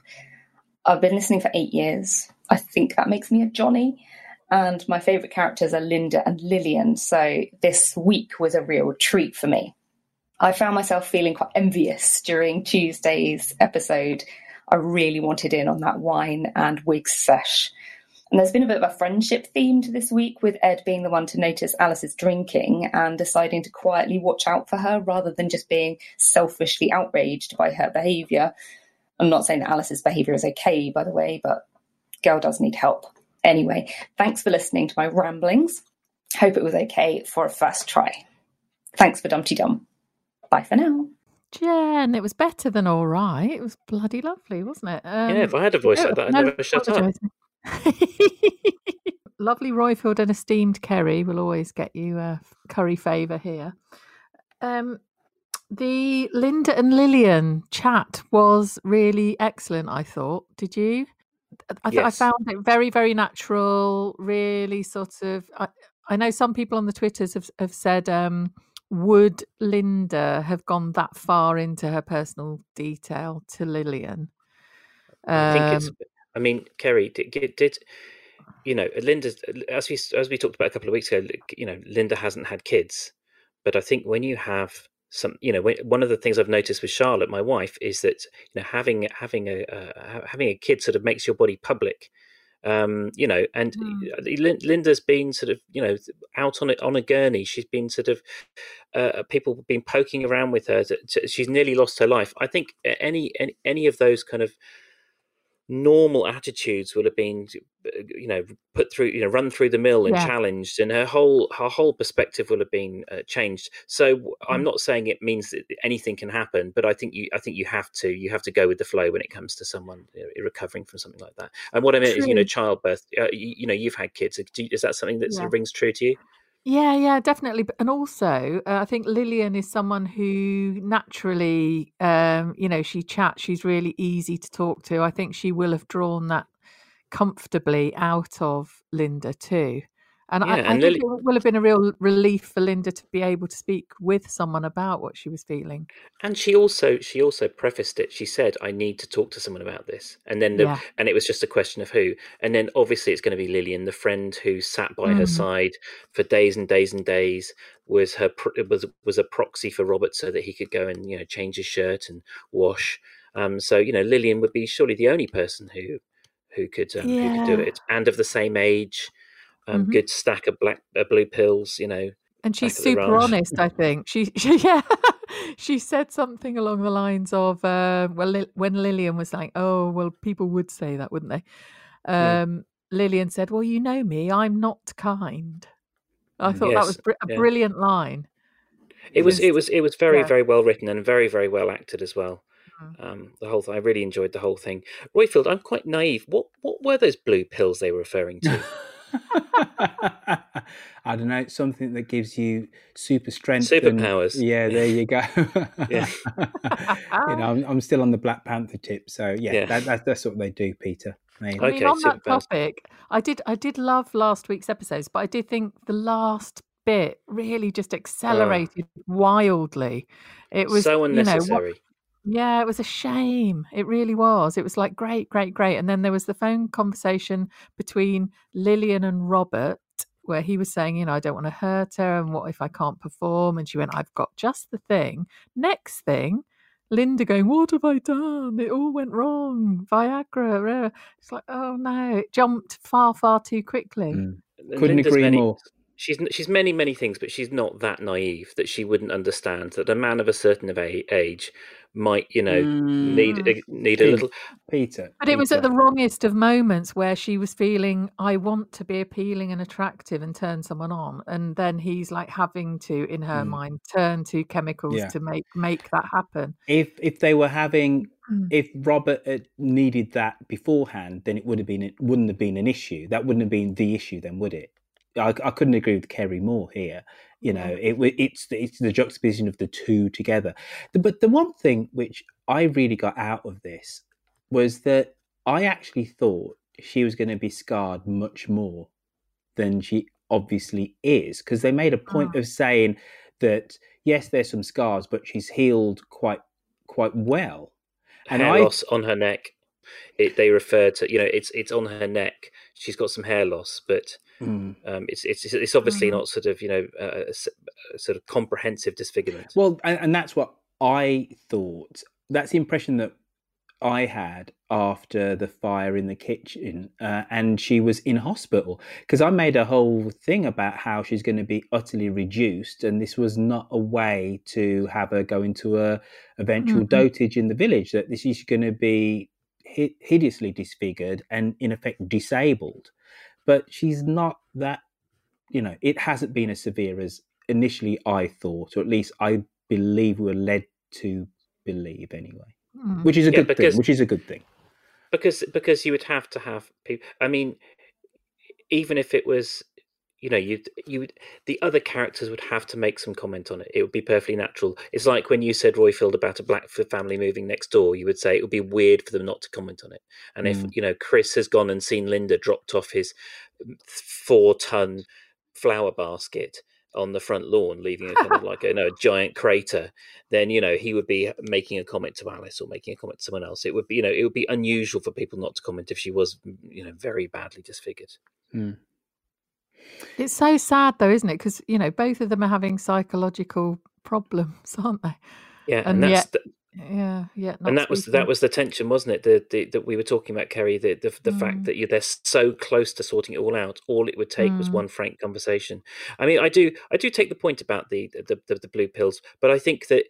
Speaker 11: I've been listening for eight years. I think that makes me a Johnny. And my favourite characters are Linda and Lillian, so this week was a real treat for me. I found myself feeling quite envious during Tuesday's episode. I really wanted in on that wine and wig sesh. And there's been a bit of a friendship theme to this week, with Ed being the one to notice Alice's drinking and deciding to quietly watch out for her rather than just being selfishly outraged by her behaviour. I'm not saying that Alice's behaviour is okay, by the way, but girl does need help. Anyway, thanks for listening to my ramblings. Hope it was okay for a first try. Thanks for Dumpty Dum. Bye for now.
Speaker 7: Jen, it was better than all right. It was bloody lovely, wasn't it? Um,
Speaker 8: yeah, if I had a voice like that, I'd
Speaker 7: no
Speaker 8: never shut up.
Speaker 7: lovely Roifield and esteemed Kerry will always get you a curry favour here. Um, the Linda and Lillian chat was really excellent. I thought. Did you? I, th- I found it very, very natural. Really, sort of. I, I know some people on the twitters have have said, um, would Linda have gone that far into her personal detail to Lillian?
Speaker 8: I think it's.
Speaker 7: Um,
Speaker 8: I mean, Kerry did, did, did you know Linda as we as we talked about a couple of weeks ago. You know, Linda hasn't had kids, but I think when you have some, you know, when, one of the things I've noticed with Charlotte, my wife, is that you know having having a uh, having a kid sort of makes your body public. Um, you know, and Lin- Linda's been sort of, you know, out on a, on a gurney. She's been sort of, uh, people have been poking around with her. To, to- she's nearly lost her life. I think any any, any of those kind of normal attitudes would have been uh, you know put through you know run through the mill and
Speaker 12: Yeah.
Speaker 8: challenged and her whole her whole perspective will have been uh, changed. So w- i'm
Speaker 7: Mm.
Speaker 8: not saying it means that anything can happen but i think you i think you have to you have to go with the flow when it comes to someone you know, recovering from something like that. And what i mean is you know childbirth uh, you, you know you've had kids. Do you- is that something that sort of rings true to you
Speaker 7: Yeah, yeah, definitely. And also, uh, I think Lillian is someone who naturally, um, you know, she chats. She's really easy to talk to. I think she will have drawn that comfortably out of Linda too. And I,
Speaker 8: Yeah,
Speaker 7: I
Speaker 8: and
Speaker 7: think
Speaker 8: Lily-
Speaker 7: it will have been a real relief for Linda to be able to speak with someone about what she was feeling.
Speaker 8: And she also she also prefaced it. She said, "I need to talk to someone about this," and then the,
Speaker 7: Yeah.
Speaker 8: and it was just a question of who. And then obviously it's going to be Lillian, the friend who sat by her
Speaker 7: Mm.
Speaker 8: side for days and days and days, was her was was a proxy for Robert so that he could go and you know change his shirt and wash. Um, so you know Lillian would be surely the only person who who could um, who could do it, and of the same age. Um,
Speaker 7: Mhm.
Speaker 8: Good stack of black uh, blue pills, you know.
Speaker 7: And she's
Speaker 8: back at the
Speaker 7: super honest, I think. She, she yeah, she said something along the lines of, uh, well, Li- when Lillian was like, "Oh, well, people would say that, wouldn't they?" Um, Lillian said, "Well, you know me. I'm not kind." I thought that was br- a
Speaker 8: yeah.
Speaker 7: brilliant line.
Speaker 8: It was it was it was very
Speaker 7: yeah.
Speaker 8: very well written and very very well acted as well.
Speaker 7: Mm.
Speaker 8: Um, the whole thing, I really enjoyed the whole thing. Roifield, I'm quite naive. What what were those blue pills they were referring to?
Speaker 6: I don't know. It's something that gives you super strength. and-
Speaker 8: Superpowers.
Speaker 6: yeah, there you go.
Speaker 8: Yeah.
Speaker 6: you know, I'm, I'm still on the Black Panther tip, so yeah,
Speaker 8: Yeah.
Speaker 6: That, that's that's what they do, Peter. There you go.
Speaker 7: I mean, on that topic, I did I did love last week's episodes, but I did think the last bit really just accelerated wildly. It was
Speaker 8: so
Speaker 7: you know, what-
Speaker 8: unnecessary.
Speaker 7: Yeah, it was a shame. It really was. It was like great, great, great. And then there was the phone conversation between Lillian and Robert where he was saying, you know, I don't want to hurt her and what if I can't perform? And she went, I've got just the thing. Next thing, Linda going, What have I done? It all went wrong. Viagra. uh." It's like, oh no, it jumped far, far too quickly.
Speaker 8: And
Speaker 6: Couldn't
Speaker 8: Linda's
Speaker 6: agree
Speaker 8: many-
Speaker 6: more.
Speaker 8: She's she's many many things, but she's not that naive that she wouldn't understand that a man of a certain age might, you know, need
Speaker 7: Mm.
Speaker 8: need a little.
Speaker 6: Peter.
Speaker 7: But it was at the wrongest of moments where she was feeling, I want to be appealing and attractive and turn someone on. And then he's like having to, in her
Speaker 6: Mm.
Speaker 7: mind, turn to chemicals
Speaker 6: Yeah.
Speaker 7: to make make that happen.
Speaker 6: if if they were having
Speaker 7: Mm.
Speaker 6: if Robert had needed that beforehand, then it would have been it wouldn't have been an issue. That wouldn't have been the issue, then would it? I, I couldn't agree with Kerry more here. You know, mm. it it's the- it's the juxtaposition of the two together. The- But the one thing which I really got out of this was that I actually thought she was going to be scarred much more than she obviously is, because they made a point ah. of saying that yes, there's some scars, but she's healed quite quite well. And
Speaker 8: hair
Speaker 6: I
Speaker 8: loss on her neck. It, they refer to you know it's it's on her neck. She's got some hair loss, but
Speaker 6: Mm.
Speaker 8: um, it's it's it's obviously
Speaker 7: Mm.
Speaker 8: not sort of you know uh, a s- a sort of comprehensive disfigurement.
Speaker 6: Well, and, and that's what I thought. That's the impression that I had after the fire in the kitchen, uh, and she was in hospital. Because I made a whole thing about how she's going to be utterly reduced, and this was not a way to have her go into a eventual
Speaker 7: Mhm.
Speaker 6: dotage in the village. That this is going to be hi- hideously disfigured and in effect disabled. But she's not that you know, it hasn't been as severe as initially I thought, or at least I believe we were led to believe anyway.
Speaker 7: Mm.
Speaker 6: Which is a
Speaker 8: Yeah,
Speaker 6: good
Speaker 8: because-
Speaker 6: thing. Which is a good thing.
Speaker 8: because because you would have to have people. I mean, even if it was, you know, you you would the other characters would have to make some comment on it. It would be perfectly natural. It's like when you said Roifield about a black family moving next door. You would say it would be weird for them not to comment on it. And if
Speaker 6: Mm.
Speaker 8: you know Chris has gone and seen Linda dropped off his four ton flower basket on the front lawn, leaving a kind of like a, you know, a giant crater, then you know he would be making a comment to Alice or making a comment to someone else. It would be you know it would be unusual for people not to comment if she was you know very badly disfigured.
Speaker 6: Mm.
Speaker 7: It's so sad though, isn't it? Because, you know, both of them are having psychological problems, aren't they?
Speaker 8: Yeah,
Speaker 7: And
Speaker 8: and, that's
Speaker 7: yet,
Speaker 8: the,
Speaker 7: yeah, yeah.
Speaker 8: and that was that was the tension, wasn't it? The, the that we were talking about, Kerry. The the, the
Speaker 7: Mm.
Speaker 8: fact that you, they're so close to sorting it all out. All it would take was
Speaker 7: Mm.
Speaker 8: one frank conversation. I mean, I do I do take the point about the the, the, the blue pills, but I think that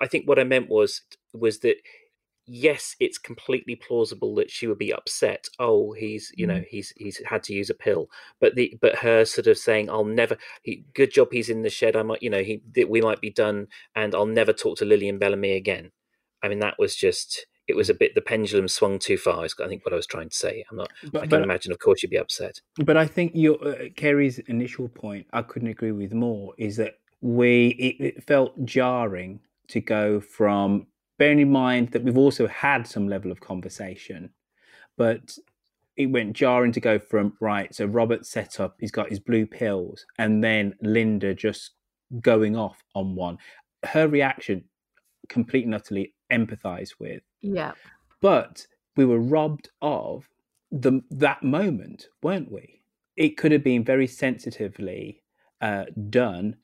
Speaker 8: I think what I meant was was that yes, it's completely plausible that she would be upset. Oh, he's you know
Speaker 7: Mm.
Speaker 8: he's he's had to use a pill, but the but her sort of saying, "I'll never." He, good job, he's in the shed. I might you know he we might be done, and I'll never talk to Lillian Bellamy again. I mean, that was just. It was a bit. The pendulum swung too far. Is I think what I was trying to say. I'm not.
Speaker 6: But-
Speaker 8: I can
Speaker 6: but-
Speaker 8: imagine, of course, you'd be upset.
Speaker 6: But I think your uh, Kerry's initial point, I couldn't agree with more, is that we it, it felt jarring to go from bearing in mind that we've also had some level of conversation, but it went jarring to go from right. So Robert set up, he's got his blue pills, and then Linda just going off on one. Her reaction, completely and utterly empathise with
Speaker 7: Yeah.
Speaker 6: but we were robbed of the that moment, weren't we? It could have been very sensitively uh, done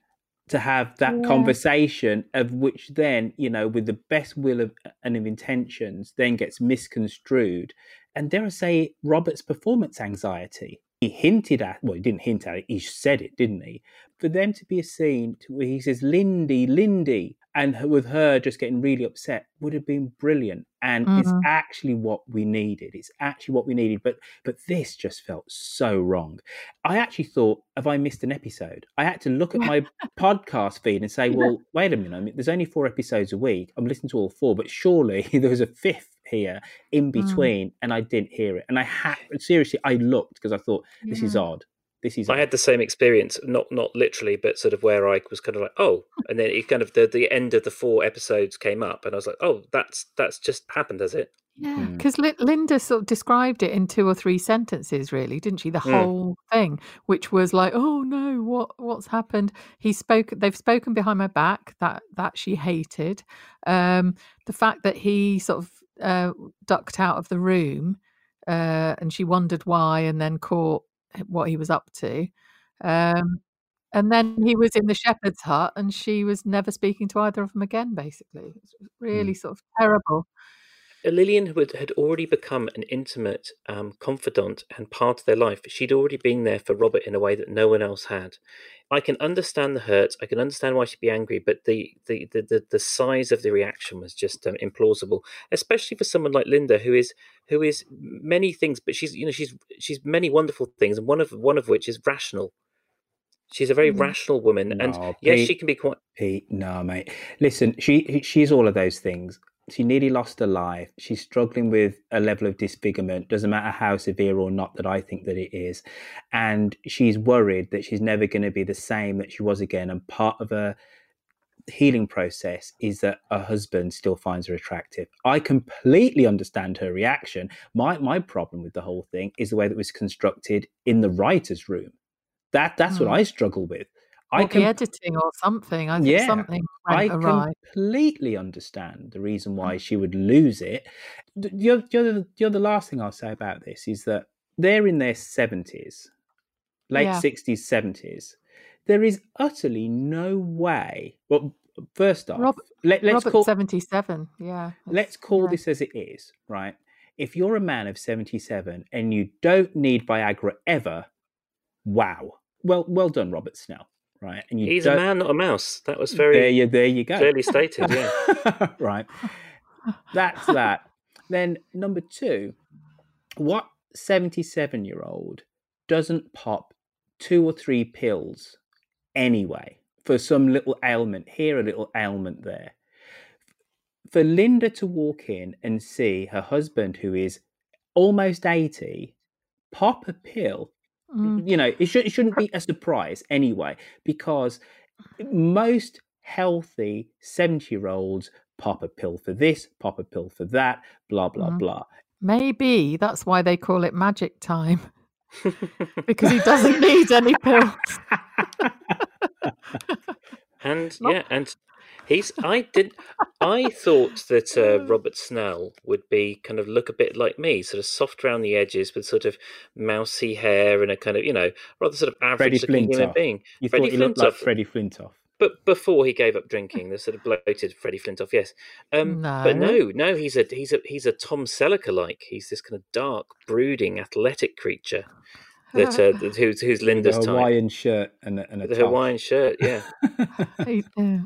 Speaker 6: to have that
Speaker 7: Yeah.
Speaker 6: conversation, of which then you know, with the best will of and of intentions, then gets misconstrued. And dare I say, Robert's performance anxiety. He hinted at, well, he didn't hint at it. He said it, didn't he? For them to be a scene to where he says, "Lindy, Lindy," and with her just getting really upset would have been brilliant and it's
Speaker 7: Mhm.
Speaker 6: actually what we needed it's actually what we needed but but this just felt so wrong. I actually thought have i missed an episode? I had to look at my podcast feed and say well wait a minute I mean, there's only four episodes a week i'm listening to all four but surely there was a fifth here in
Speaker 7: Mm.
Speaker 6: between and i didn't hear it. And i had seriously i looked because i thought this is odd this is
Speaker 8: I had the same experience, not not literally, but sort of where I was kind of like, oh, and then it kind of the the end of the four episodes came up, and I was like, oh, that's that's just happened, has it?
Speaker 7: Yeah,
Speaker 6: Mm.
Speaker 7: because Linda sort of described it in two or three sentences, really, didn't she? The
Speaker 8: Mm.
Speaker 7: whole thing, which was like, "Oh no, what what's happened?" He spoke. They've spoken behind my back. That that she hated. Um, the fact that he sort of uh, ducked out of the room, uh, and she wondered why, and then caught what he was up to. Um, and then he was in the shepherd's hut, and she was never speaking to either of them again. Basically, it's really sort of terrible.
Speaker 8: Lillian had, had already become an intimate um, confidant and part of their life. She'd already been there for Robert in a way that no one else had. I can understand the hurt. I can understand why she'd be angry, but the the the, the, the size of the reaction was just um, implausible, especially for someone like Linda, who is who is many things, but she's you know she's she's many wonderful things, and one of one of which is rational. She's a very
Speaker 6: Mm.
Speaker 8: rational woman, and
Speaker 6: No,
Speaker 8: yes, she can be quite.
Speaker 6: Pete, no, mate. Listen, she she's all of those things. She nearly lost her life. She's struggling with a level of disfigurement. Doesn't matter how severe or not that I think that it is, and she's worried that she's never going to be the same that she was again. And part of her healing process is that her husband still finds her attractive. I completely understand her reaction. My my problem with the whole thing is the way that it was constructed in the writers' room. That that's what
Speaker 7: Mm.
Speaker 6: I struggle with.
Speaker 7: Or
Speaker 6: I
Speaker 7: the editing or something. I think
Speaker 6: yeah,
Speaker 7: something
Speaker 6: I completely understand the reason mm. why she would lose it. The, the, other, the, last thing I'll say about this is that they're in their 70s, late
Speaker 7: Yeah.
Speaker 6: 60s, 70s. There is utterly no way. Well, first off,
Speaker 7: Rob,
Speaker 6: let, let's
Speaker 7: Robert
Speaker 6: call
Speaker 7: seventy-seven. Yeah,
Speaker 6: let's call this as it is, right? If you're a man of 77 and you don't need Viagra ever, wow. Well, well done, Robert Snell, right? And
Speaker 8: He's a man, not a mouse. That was very
Speaker 6: there you there you go.
Speaker 8: clearly stated. Yeah.
Speaker 6: right. That's that. Then number two, what 77 year old doesn't pop two or three pills anyway for some little ailment here, a little ailment there? For Linda to walk in and see her husband, who is almost 80, pop a pill
Speaker 7: Mm.
Speaker 6: you know it, should, it shouldn't be a surprise anyway because most healthy 70 year olds pop a pill for this pop a pill for that blah blah
Speaker 7: Mhm.
Speaker 6: blah
Speaker 7: Maybe that's why they call it magic time because he doesn't need any pills.
Speaker 8: And
Speaker 7: Not-
Speaker 8: yeah, and he's. I did. I thought that uh, Robert Snell would be kind of look a bit like me, sort of soft around the edges, with sort of mousy hair and a kind of you know rather sort of average looking human being.
Speaker 6: you
Speaker 8: Freddie
Speaker 6: thought he looked like freddie flintoff
Speaker 8: But before he gave up drinking, the sort of bloated Freddie Flintoff, yes. Um, But
Speaker 7: No.
Speaker 8: no, no, he's a he's a he's a Tom Selleck like. He's this kind of dark, brooding, athletic creature that uh, that- who's who's
Speaker 6: With
Speaker 8: Linda's
Speaker 6: a
Speaker 8: type.
Speaker 6: hawaiian shirt and a, and a
Speaker 8: The
Speaker 6: top.
Speaker 8: Hawaiian shirt, yeah.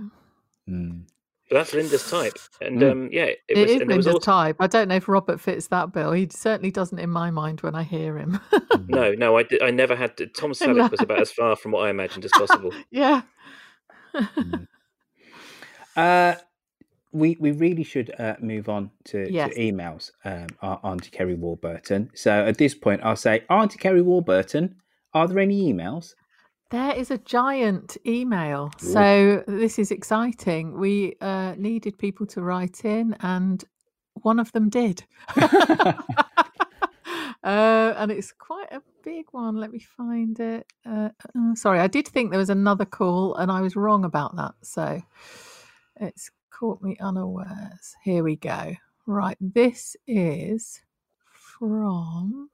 Speaker 7: He- yeah.
Speaker 6: Mm.
Speaker 8: But that's Linda's type, and
Speaker 6: Mm.
Speaker 8: um, yeah, it,
Speaker 7: It
Speaker 8: was.
Speaker 7: is
Speaker 8: and there was
Speaker 7: Linda's
Speaker 8: also,
Speaker 7: type. I don't know if Robert fits that bill. He certainly doesn't in my mind when I hear him.
Speaker 8: No, no, I, did, I never had. To, Tom Selleck was about as far from what I imagined as possible.
Speaker 7: yeah.
Speaker 6: Uh, we we really should uh, move on to,
Speaker 7: Yes.
Speaker 6: to emails um, on on to Kerry Warburton. So at this point, I'll say, Auntie Kerry Warburton, are there any emails?
Speaker 7: There is a giant email. So this is exciting. We uh, needed people to write in, and one of them did. uh, and it's quite a big one. Let me find it. Uh, uh, sorry, I did think there was another call, and I was wrong about that. So it's caught me unawares. Here we go. Right, this is from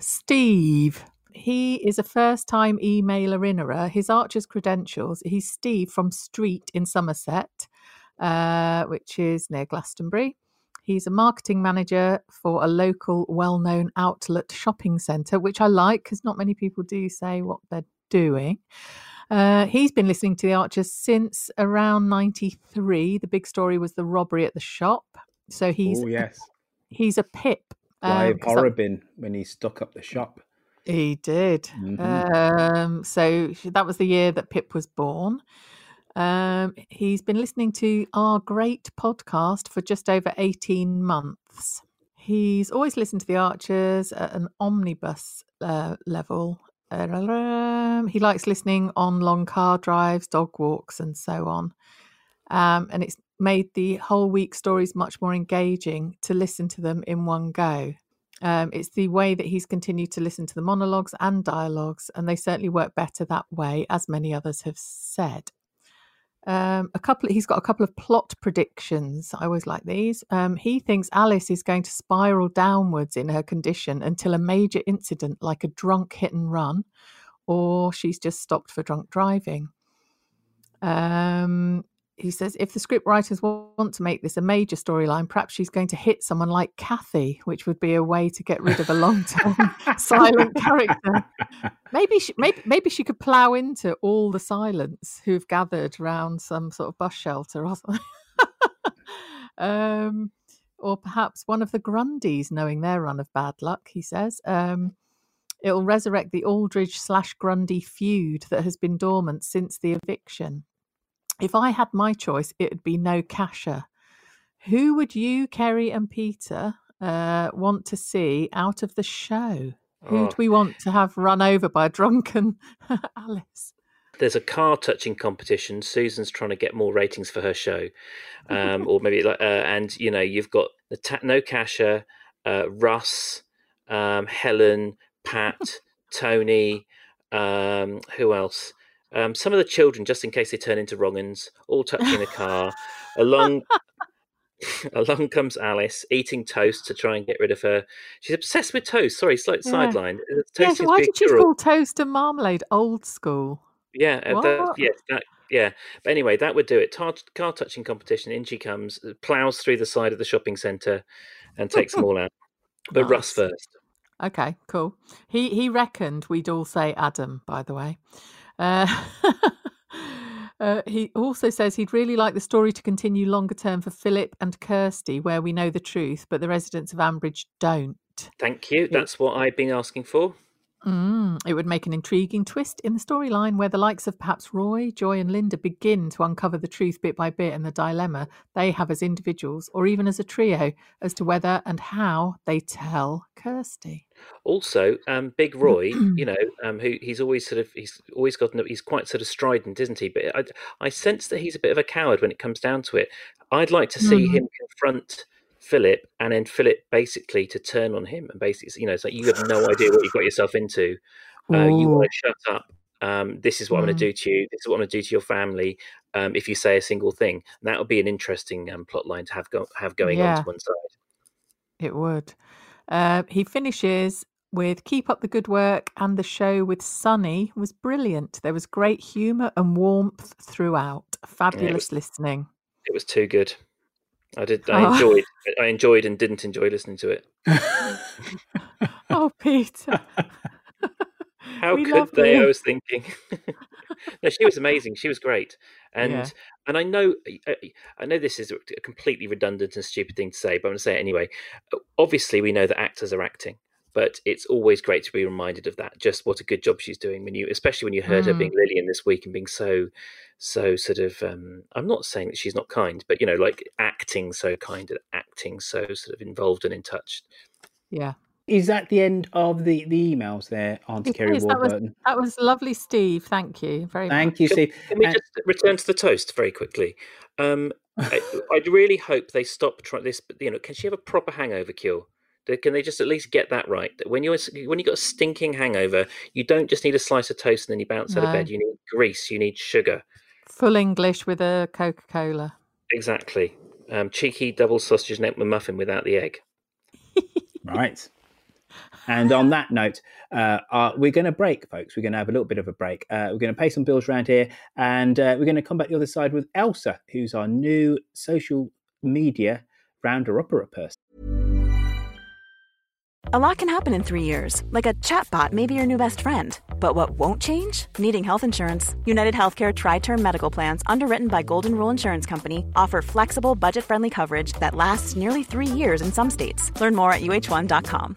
Speaker 7: Steve. He is a first time emailer innerer. His Archer's credentials, he's Steve from Street in Somerset, uh, which is near Glastonbury. He's a marketing manager for a local well known outlet shopping centre, which I like because not many people do say what they're doing. Uh, he's been listening to the Archers since around '93. The big story was the robbery at the shop. So he's
Speaker 6: oh yes,
Speaker 7: he's a pip. um, 'cause that-
Speaker 6: Horrobin when he stuck up the shop.
Speaker 7: He did.
Speaker 6: Mhm.
Speaker 7: Um, so that was the year that Pip was born. Um, he's been listening to our great podcast for just over 18 months. He's always listened to the Archers at an omnibus uh, level. He likes listening on long car drives, dog walks, and so on. Um, and it's made the whole week stories much more engaging to listen to them in one go. Um, it's the way that he's continued to listen to the monologues and dialogues, and they certainly work better that way, as many others have said. Um, a couple, he's got a couple of plot predictions. I always like these. Um, he thinks Alice is going to spiral downwards in her condition until a major incident, like a drunk hit and run, or she's just stopped for drunk driving. Um, he says if the script writers want to make this a major storyline, perhaps she's going to hit someone like Kathy, which would be a way to get rid of a long-term silent character. Maybe she, maybe maybe she could plough into all the silence who've gathered around some sort of bus shelter or something. um, or perhaps one of the Grundys, knowing their run of bad luck. He says. Um, It'll resurrect the Aldridge slash Grundy feud that has been dormant since the eviction. If I had my choice, it would be no Kasha. Who would you, Kerry and Peter, uh, want to see out of the show? Who
Speaker 8: Oh.
Speaker 7: do we want to have run over by a drunken Alice?
Speaker 8: there's a car touching competition. Susan's trying to get more ratings for her show, um, or maybe like, uh, and you know, you've got the ta- no Kasha, uh, Russ, um, Helen, Pat, Tony, um, who else? Um, some of the children, just in case they turn into wrong'uns, all touching the car. Along, along comes Alice, eating toast to try and get rid of her. She's obsessed with toast. Sorry, slight
Speaker 7: Yeah.
Speaker 8: sideline. Uh, Toast
Speaker 7: Yeah, so why did she call toast and marmalade old school?
Speaker 8: Yeah, uh, that, yes, that, yeah. But anyway, that would do it. Tar- car touching competition. In she comes, plows through the side of the shopping centre, and takes them all out. But Russ first.
Speaker 7: Okay, cool. He he reckoned we'd all say Adam, by the way. Uh, uh, he also says he'd really like the story to continue longer term for Philip and Kirsty, where we know the truth, but the residents of Ambridge don't.
Speaker 8: Thank you. That's what I've been asking for.
Speaker 7: Mm, it would make an intriguing twist in the storyline where the likes of perhaps Roy, Joy, and Linda begin to uncover the truth bit by bit and the dilemma they have as individuals or even as a trio as to whether and how they tell Kirsty.
Speaker 8: Also, um, Big Roy, you know, um, who he's always sort of he's always got he's quite sort of strident, isn't he? But I, I sense that he's a bit of a coward when it comes down to it. I'd like to see
Speaker 7: Mhm.
Speaker 8: him confront Philip, and then Philip basically to turn on him and basically, you know, it's like you have no idea what you've got yourself into. Uh, you want to shut up. Um, this is what I'm going
Speaker 7: Mm.
Speaker 8: to do to you. This is what I'm going to do to your family. Um, if you say a single thing, and that would be an interesting um, plot line to have go- have going on to one side.
Speaker 7: It would. Uh, he finishes with Keep Up the Good Work, and the show with Sunny was brilliant. There was great humour and warmth throughout. Fabulous listening.
Speaker 8: It was too good. I did. I
Speaker 7: Oh.
Speaker 8: enjoyed. I enjoyed and didn't enjoy listening to it.
Speaker 7: Oh, Peter.
Speaker 8: How
Speaker 7: We
Speaker 8: could they? I was thinking. no, she was amazing. She was great, and
Speaker 7: Yeah.
Speaker 8: and I know I, I know this is a completely redundant and stupid thing to say, but I'm going to say it anyway. Obviously, we know that actors are acting, but it's always great to be reminded of that. Just what a good job she's doing when you, especially when you heard her
Speaker 7: Mm.
Speaker 8: being Lillian this week and being so so sort of. Um, I'm not saying that she's not kind, but you know, like acting so kind and acting so sort of involved and in touch.
Speaker 7: Yeah.
Speaker 6: Is that the end of the, the emails there, Auntie
Speaker 7: It
Speaker 6: Kerry
Speaker 7: is. That was,
Speaker 6: Warburton?
Speaker 7: that was lovely, Steve. Thank you very
Speaker 6: Thank
Speaker 7: much.
Speaker 6: you, Steve.
Speaker 8: can we
Speaker 6: Uh,
Speaker 8: just return to the toast very quickly? Um, I, I'd really hope they stop trying this. But you know, can she have a proper hangover cure? Can they just at least get that right? That when you're when you got a stinking hangover, you don't just need a slice of toast and then you bounce out of bed. You need grease. You need sugar.
Speaker 7: Full English with a Coca Cola.
Speaker 8: Exactly. Um, cheeky double sausage neck muffin without the egg.
Speaker 6: Right. And on that note, uh, uh, we're going to break, folks. We're going to have a little bit of a break. Uh, we're going to pay some bills around here, and uh, we're going to come back the other side with Elsa, who's our new social media rounder upper person.
Speaker 12: A lot can happen in three years, like a chatbot may be your new best friend. But what won't change? Needing health insurance. United Healthcare Tri Term Medical Plans, underwritten by Golden Rule Insurance Company, offer flexible, budget friendly coverage that lasts nearly three years in some states. Learn more at uh1.com.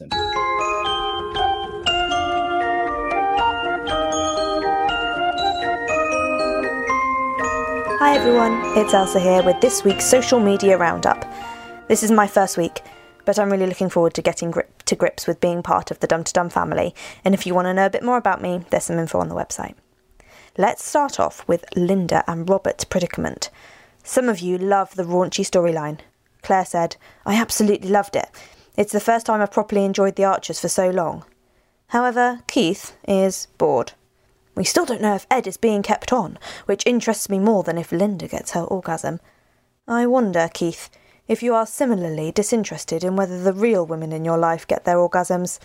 Speaker 13: Hi everyone, it's Elsa here with this week's social media roundup. This is my first week, but I'm really looking forward to getting grip to grips with being part of the Dum to Dum family, and if you want to know a bit more about me, there's some info on the website. Let's start off with Linda and Robert's predicament. Some of you love the raunchy storyline. Claire said, I absolutely loved it. It's the first time I've properly enjoyed The Archers for so long. However, Keith is bored. We still don't know if Ed is being kept on, which interests me more than if Linda gets her orgasm. I wonder, Keith, if you are similarly disinterested in whether the real women in your life get their orgasms.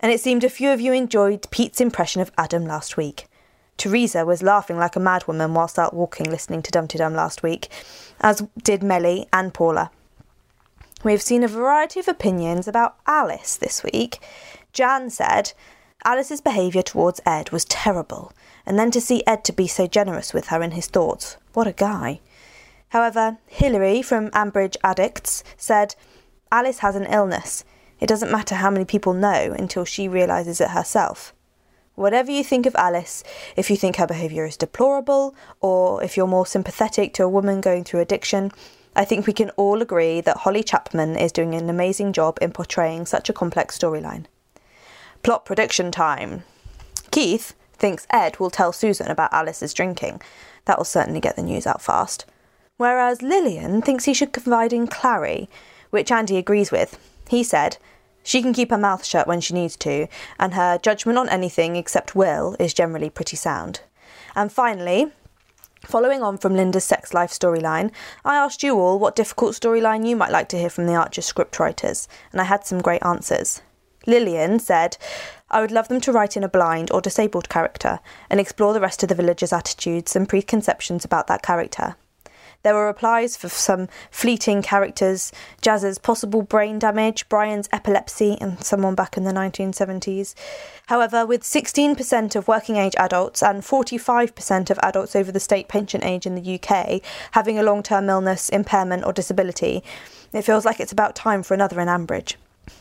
Speaker 13: And it seemed a few of you enjoyed Pete's impression of Adam last week. Teresa was laughing like a madwoman whilst out walking listening to Dumpty Dum last week, as did Melly and Paula. We've seen a variety of opinions about Alice this week. Jan said, Alice's behaviour towards Ed was terrible, and then to see Ed to be so generous with her in his thoughts. What a guy. However, Hilary from Ambridge Addicts said, Alice has an illness. It doesn't matter how many people know until she realises it herself. Whatever you think of Alice, if you think her behaviour is deplorable, or if you're more sympathetic to a woman going through addiction, I think we can all agree that Hollie Chapman is doing an amazing job in portraying such a complex storyline. Plot prediction time. Keith thinks Ed will tell Susan about Alice's drinking. That will certainly get the news out fast. Whereas Lillian thinks he should confide in Clarrie, which Andy agrees with. He said, she can keep her mouth shut when she needs to, and her judgment on anything except Will is generally pretty sound. And finally, following on from Linda's sex life storyline, I asked you all what difficult storyline you might like to hear from the Archer scriptwriters, and I had some great answers. Lillian said, I would love them to write in a blind or disabled character and explore the rest of the villagers' attitudes and preconceptions about that character. There were replies for some fleeting characters, Jazz's possible brain damage, Brian's epilepsy, and someone back in the 1970s. However, with 16% of working age adults and 45% of adults over the state pension age in the UK having a long term illness, impairment, or disability, it feels like it's about time for another in Ambridge.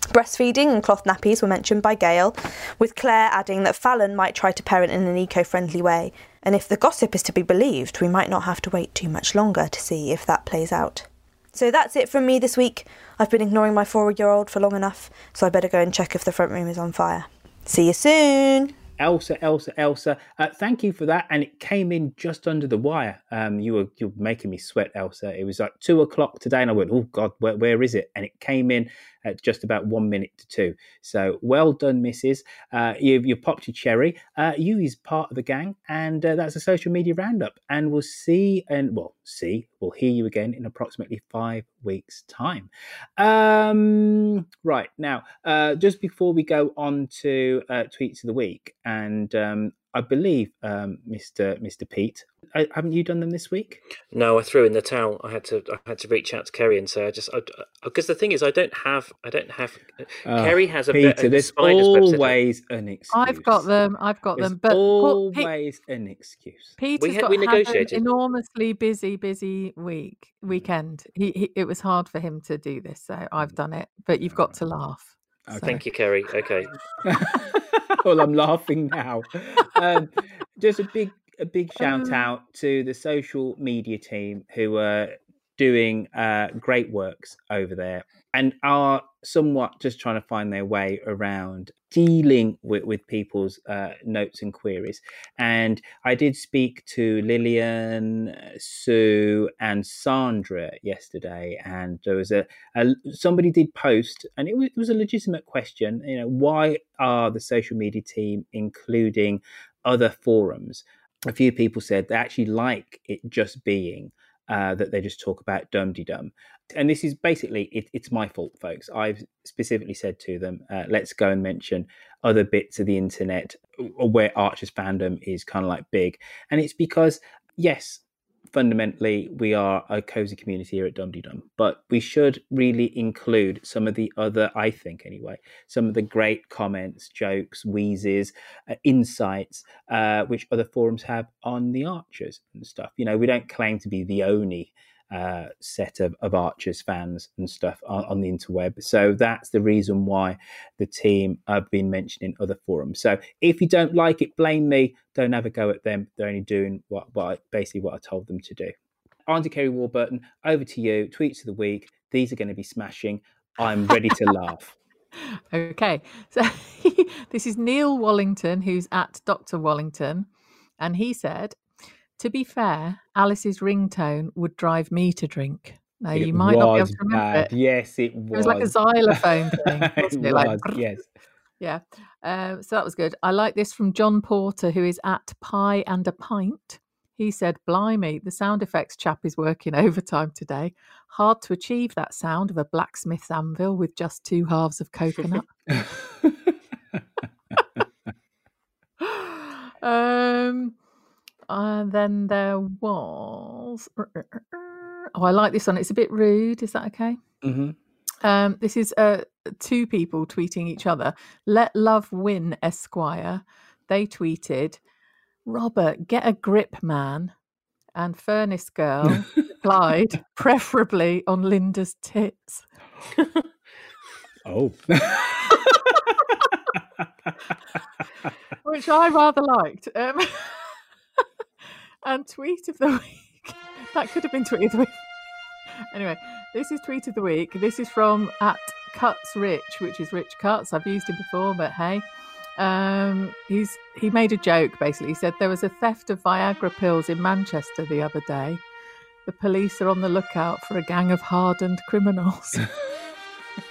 Speaker 13: Breastfeeding and cloth nappies were mentioned by Gail, with Claire adding that Fallon might try to parent in an eco friendly way. And if the gossip is to be believed, we might not have to wait too much longer to see if that plays out. So that's it from me this week. I've been ignoring my four year old for long enough, so I better go and check if the front room is on fire. See you soon!
Speaker 6: Elsa, Elsa, Elsa. Uh, thank you for that. And it came in just under the wire. Um, you were you were making me sweat, Elsa. It was like two o'clock today, and I went, "Oh God, where, where is it?" And it came in at just about one minute to two. So well done, Mrs. Uh, you you popped your cherry. Uh, you is part of the gang, and uh, that's a social media roundup. And we'll see and well see we'll hear you again in approximately five weeks' time. Um, right now, uh, just before we go on to uh, tweets of the week, and um, I believe um, Mr. Mr. Pete, uh, haven't you done them this week?
Speaker 8: No, I threw in the towel. I had to. I had to reach out to Kerry and say, I just because the thing is, I don't have. I don't have.
Speaker 6: Uh,
Speaker 8: Kerry has a
Speaker 6: Peter.
Speaker 8: bit.
Speaker 6: there's always an excuse.
Speaker 7: I've got them. I've got
Speaker 6: There's
Speaker 7: them. But Paul- Pete-
Speaker 6: always an excuse.
Speaker 7: Peter's
Speaker 8: We had-
Speaker 7: got
Speaker 8: we
Speaker 7: had an enormously busy, busy week weekend. He, he it was hard for him to do this, so I've done it. But you've got to laugh.
Speaker 8: Thank you, Kerry. Okay.
Speaker 6: well, I'm laughing now. Um, just a big, a big shout
Speaker 7: Um,
Speaker 6: out to the social media team who are doing uh, great works over there and are somewhat just trying to find their way around dealing with, with people's uh, notes and queries. And I did speak to Lillian, uh, Sue, and Sandra yesterday, and there was a, a somebody did post, and it was, it was a legitimate question. You know, why are the social media team including other forums? A few people said they actually like it just being uh, that they just talk about dum de dum. And this is basically it, it's my fault, folks. I've specifically said to them, uh, let's go and mention other bits of the internet where Archer's fandom is kind of like big. And it's because, yes, fundamentally we are a cozy community here at Dum De Dum, but we should really include some of the other, I think anyway, some of the great comments, jokes, wheezes, uh, insights, uh, which other forums have on the Archers and stuff. You know, we don't claim to be the only uh, set of, of Archers fans and stuff on, on the interweb. So that's the reason why the team have been mentioned in other forums. So if you don't like it, blame me. Don't have a go at them. They're only doing what, what basically what I told them to do. On to Kerry Warburton. Over to you. Tweets of the week. These are going to be smashing. I'm ready to laugh.
Speaker 7: Okay, so this is Neil Wallington, who's at Dr. Wallington, and he said, "To be fair, Alice's ringtone would drive me to drink." Now
Speaker 6: It
Speaker 7: you might not be able to remember
Speaker 6: bad.
Speaker 7: it.
Speaker 6: Yes, it was.
Speaker 7: It was like a xylophone thing,
Speaker 6: it
Speaker 7: it? Like,
Speaker 6: was, yes.
Speaker 7: yeah. Um, so that was good. I like this from John Porter, who is at Pie and a Pint. He said, Blimey, the sound effects chap is working overtime today. Hard to achieve that sound of a blacksmith's anvil with just two halves of coconut. um, and then there was. Oh, I like this one. It's a bit rude. Is that okay?
Speaker 6: hmm
Speaker 7: Um, this is uh, two people tweeting each other. Let love win, Esquire. They tweeted, Robert, get a grip, man. And Furnace Girl replied, preferably on Linda's tits.
Speaker 6: Oh.
Speaker 7: Which I rather liked. Um, and tweet of the week. That could have been tweet of the week. Anyway, this is tweet of the week. This is from at Cuts Rich, which is Rich Cuts. I've used him before, but hey. Um, he's he made a joke basically. He said there was a theft of Viagra pills in Manchester the other day. The police are on the lookout for a gang of hardened criminals.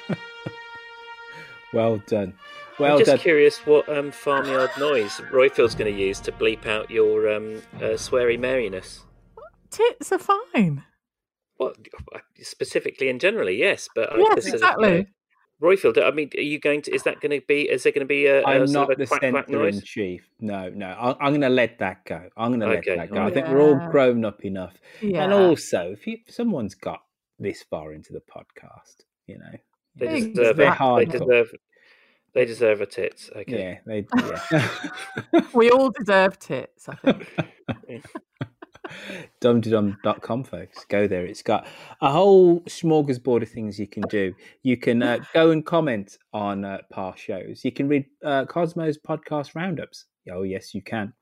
Speaker 6: well done. Well
Speaker 8: I'm just
Speaker 6: done.
Speaker 8: curious what um, farmyard noise Roifield's going to use to bleep out your um, uh, sweary merriness.
Speaker 7: Tits are fine.
Speaker 8: What specifically and generally, yes, but I-
Speaker 7: Yes,
Speaker 8: this is-
Speaker 7: exactly.
Speaker 8: Roifield, I mean, are you going to? Is that going to be? Is there going to be a?
Speaker 6: I'm
Speaker 8: sort
Speaker 6: not
Speaker 8: of a
Speaker 6: the
Speaker 8: quack quack
Speaker 6: centre in chief. No, no. I, I'm going to let that go. I'm going to let that go. I think we're all grown up enough.
Speaker 7: Yeah.
Speaker 6: And also, if, you, if someone's got this far into the podcast, you know,
Speaker 8: They deserve
Speaker 6: they're
Speaker 8: it. They deserve. They deserve a tits. Okay.
Speaker 6: Yeah, they. Yeah.
Speaker 7: we all deserve tits, I think.
Speaker 6: dumdydum.com folks go there it's got a whole smorgasbord of things you can do you can uh, go and comment on uh, past shows you can read uh, cosmos podcast roundups oh yes you can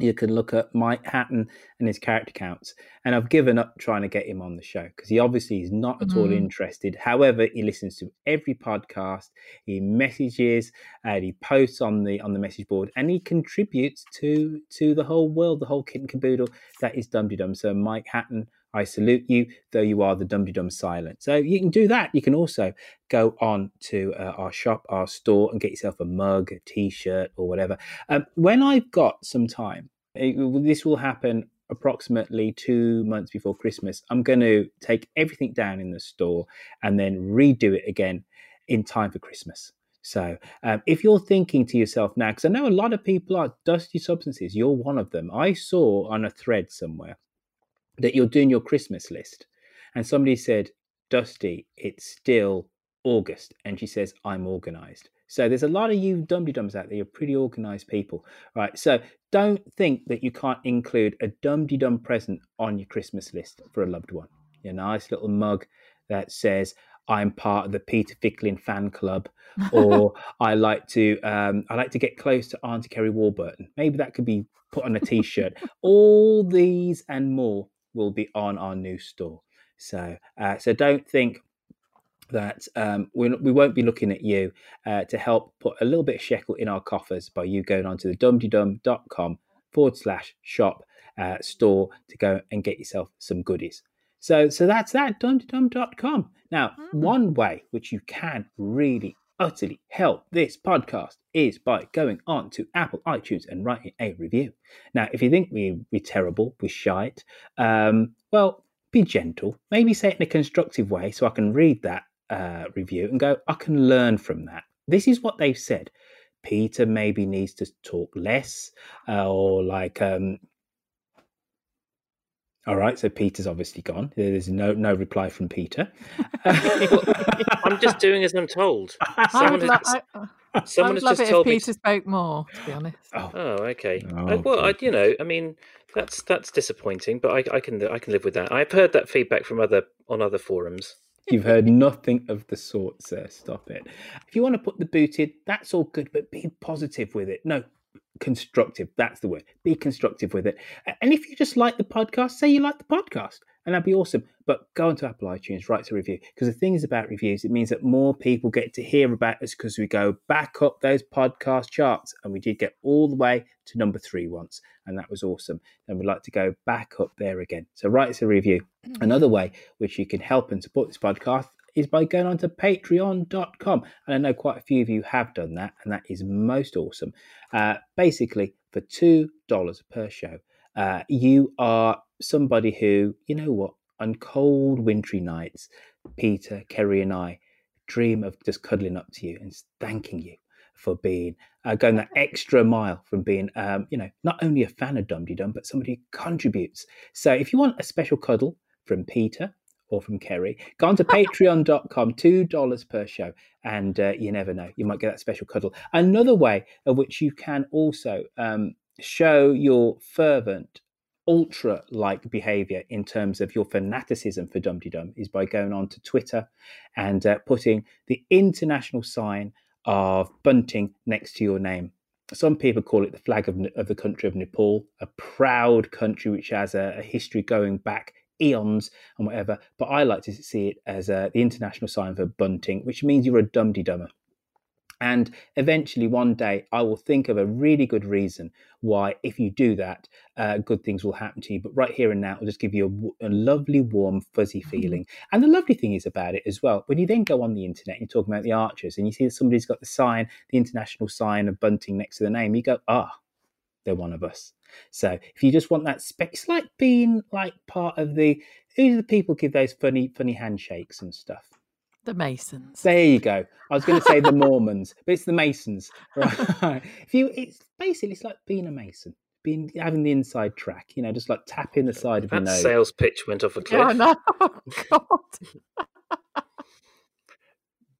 Speaker 6: you can look at Mike Hatton and his character counts. And I've given up trying to get him on the show because he obviously is not at all
Speaker 7: Mm.
Speaker 6: interested. However, he listens to every podcast, he messages, and he posts on the on the message board, and he contributes to to the whole world, the whole kit and caboodle that is Dum Dum. So, Mike Hatton, I salute you, though you are the Dum Dum silent. So you can do that. You can also go on to uh, our shop, our store, and get yourself a mug, a t-shirt, or whatever. Um, when I've got some time, it, this will happen approximately two months before Christmas. I'm going to take everything down in the store and then redo it again in time for Christmas. So, um, if you're thinking to yourself now, because I know a lot of people are dusty substances, you're one of them. I saw on a thread somewhere that you're doing your Christmas list, and somebody said, Dusty, it's still August. And she says, I'm organized. So there's a lot of you dum dums out there. You're pretty organized people, right? So don't think that you can't include a dum dum present on your Christmas list for a loved one. A nice little mug that says, I'm part of the Peter Fickling fan club, or I like to um, I like to get close to Auntie Kerry Warburton. Maybe that could be put on a T-shirt. All these and more will be on our new store. So uh, so don't think that um, we, we won't be looking at you uh, to help put a little bit of shekel in our coffers by you going onto the dumdydum.com forward slash shop uh, store to go and get yourself some goodies. So, so that's that, dumdydum.com. Now, one way which you can really utterly help this podcast is by going on to Apple iTunes and writing a review. Now, if you think we, we're terrible, we're shite, um, well, be gentle. Maybe say it in a constructive way so I can read that uh, review and go, I can learn from that. This is what they've said. Peter maybe needs to talk less, uh, or like, um, all right. So Peter's obviously gone. There's no no reply from Peter.
Speaker 8: I'm just doing as I'm told.
Speaker 7: I
Speaker 8: Someone
Speaker 7: would, lo-
Speaker 8: has,
Speaker 7: I, I
Speaker 8: someone
Speaker 7: would
Speaker 8: has
Speaker 7: love
Speaker 8: just
Speaker 7: it if
Speaker 8: told me.
Speaker 7: Peter spoke more, to be honest.
Speaker 6: Oh,
Speaker 8: okay.
Speaker 6: Oh,
Speaker 8: Uh, well, I, you know, I mean, that's that's disappointing, but I, I can I can live with that. I've heard that feedback from other on other forums.
Speaker 6: You've heard nothing of the sort, sir. Stop it. If you want to put the boot in, that's all good, but be positive with it. No, constructive. That's the word. Be constructive with it. And if you just like the podcast, say you like the podcast, and that'd be awesome. But go onto Apple iTunes, write a review. Because the thing is about reviews, it means that more people get to hear about us because we go back up those podcast charts. And we did get all the way to number three once, and that was awesome. And we'd like to go back up there again. So write us a review. Mm-hmm. Another way which you can help and support this podcast is by going on to patreon.com. And I know quite a few of you have done that, and that is most awesome. Uh, basically, for $2 per show, uh, you are somebody who, you know what, on cold wintry nights, Peter, Kerry, and I dream of just cuddling up to you and thanking you for being uh, going that extra mile from being, um, you know, not only a fan of Dum Dum, but somebody who contributes. So if you want a special cuddle from Peter or from Kerry, go on to patreon.com, $2 per show. And uh, you never know, you might get that special cuddle. Another way of which you can also um, show your fervent, ultra like behavior in terms of your fanaticism for Dum Dum is by going on to Twitter and uh, putting the international sign of bunting next to your name. Some people call it the flag of, of the country of Nepal, a proud country which has a, a history going back eons and whatever. But I like to see it as uh, the international sign for bunting, which means you're a dum dummer. And eventually, one day, I will think of a really good reason why, if you do that, uh, good things will happen to you. But right here and now, it'll just give you a lovely, warm, fuzzy feeling. And the lovely thing is about it as well, when you then go on the internet and you're talking about the archers and you see that somebody's got the sign, the international sign of bunting next to the name, you go, ah, they're one of us. So if you just want that spec, it's like being like part of the who do the people give those funny, funny handshakes and stuff.
Speaker 7: The Masons.
Speaker 6: There you go. I was going to say the Mormons, but it's the Masons, right? If you, it's basically it's like being a Mason, being having the inside track. You know, just like tapping the side of your nose.
Speaker 8: That
Speaker 6: nose.
Speaker 8: sales pitch went off a cliff.
Speaker 7: Yeah, I know. Oh, God.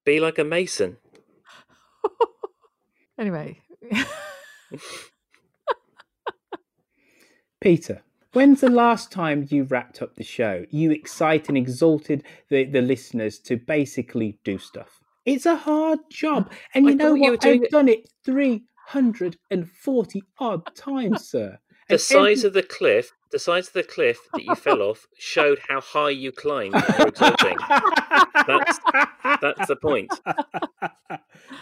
Speaker 8: Be like a mason.
Speaker 7: Anyway,
Speaker 6: Peter, when's the last time you wrapped up the show? You excite and exalted the, the listeners to basically do stuff. It's a hard job. And you
Speaker 8: I
Speaker 6: know
Speaker 8: you
Speaker 6: what?
Speaker 8: doing
Speaker 6: I've
Speaker 8: it-
Speaker 6: done it 340 odd times, sir.
Speaker 8: The size of the cliff, the size of the cliff that you fell off, showed how high you climbed. That's that's the point.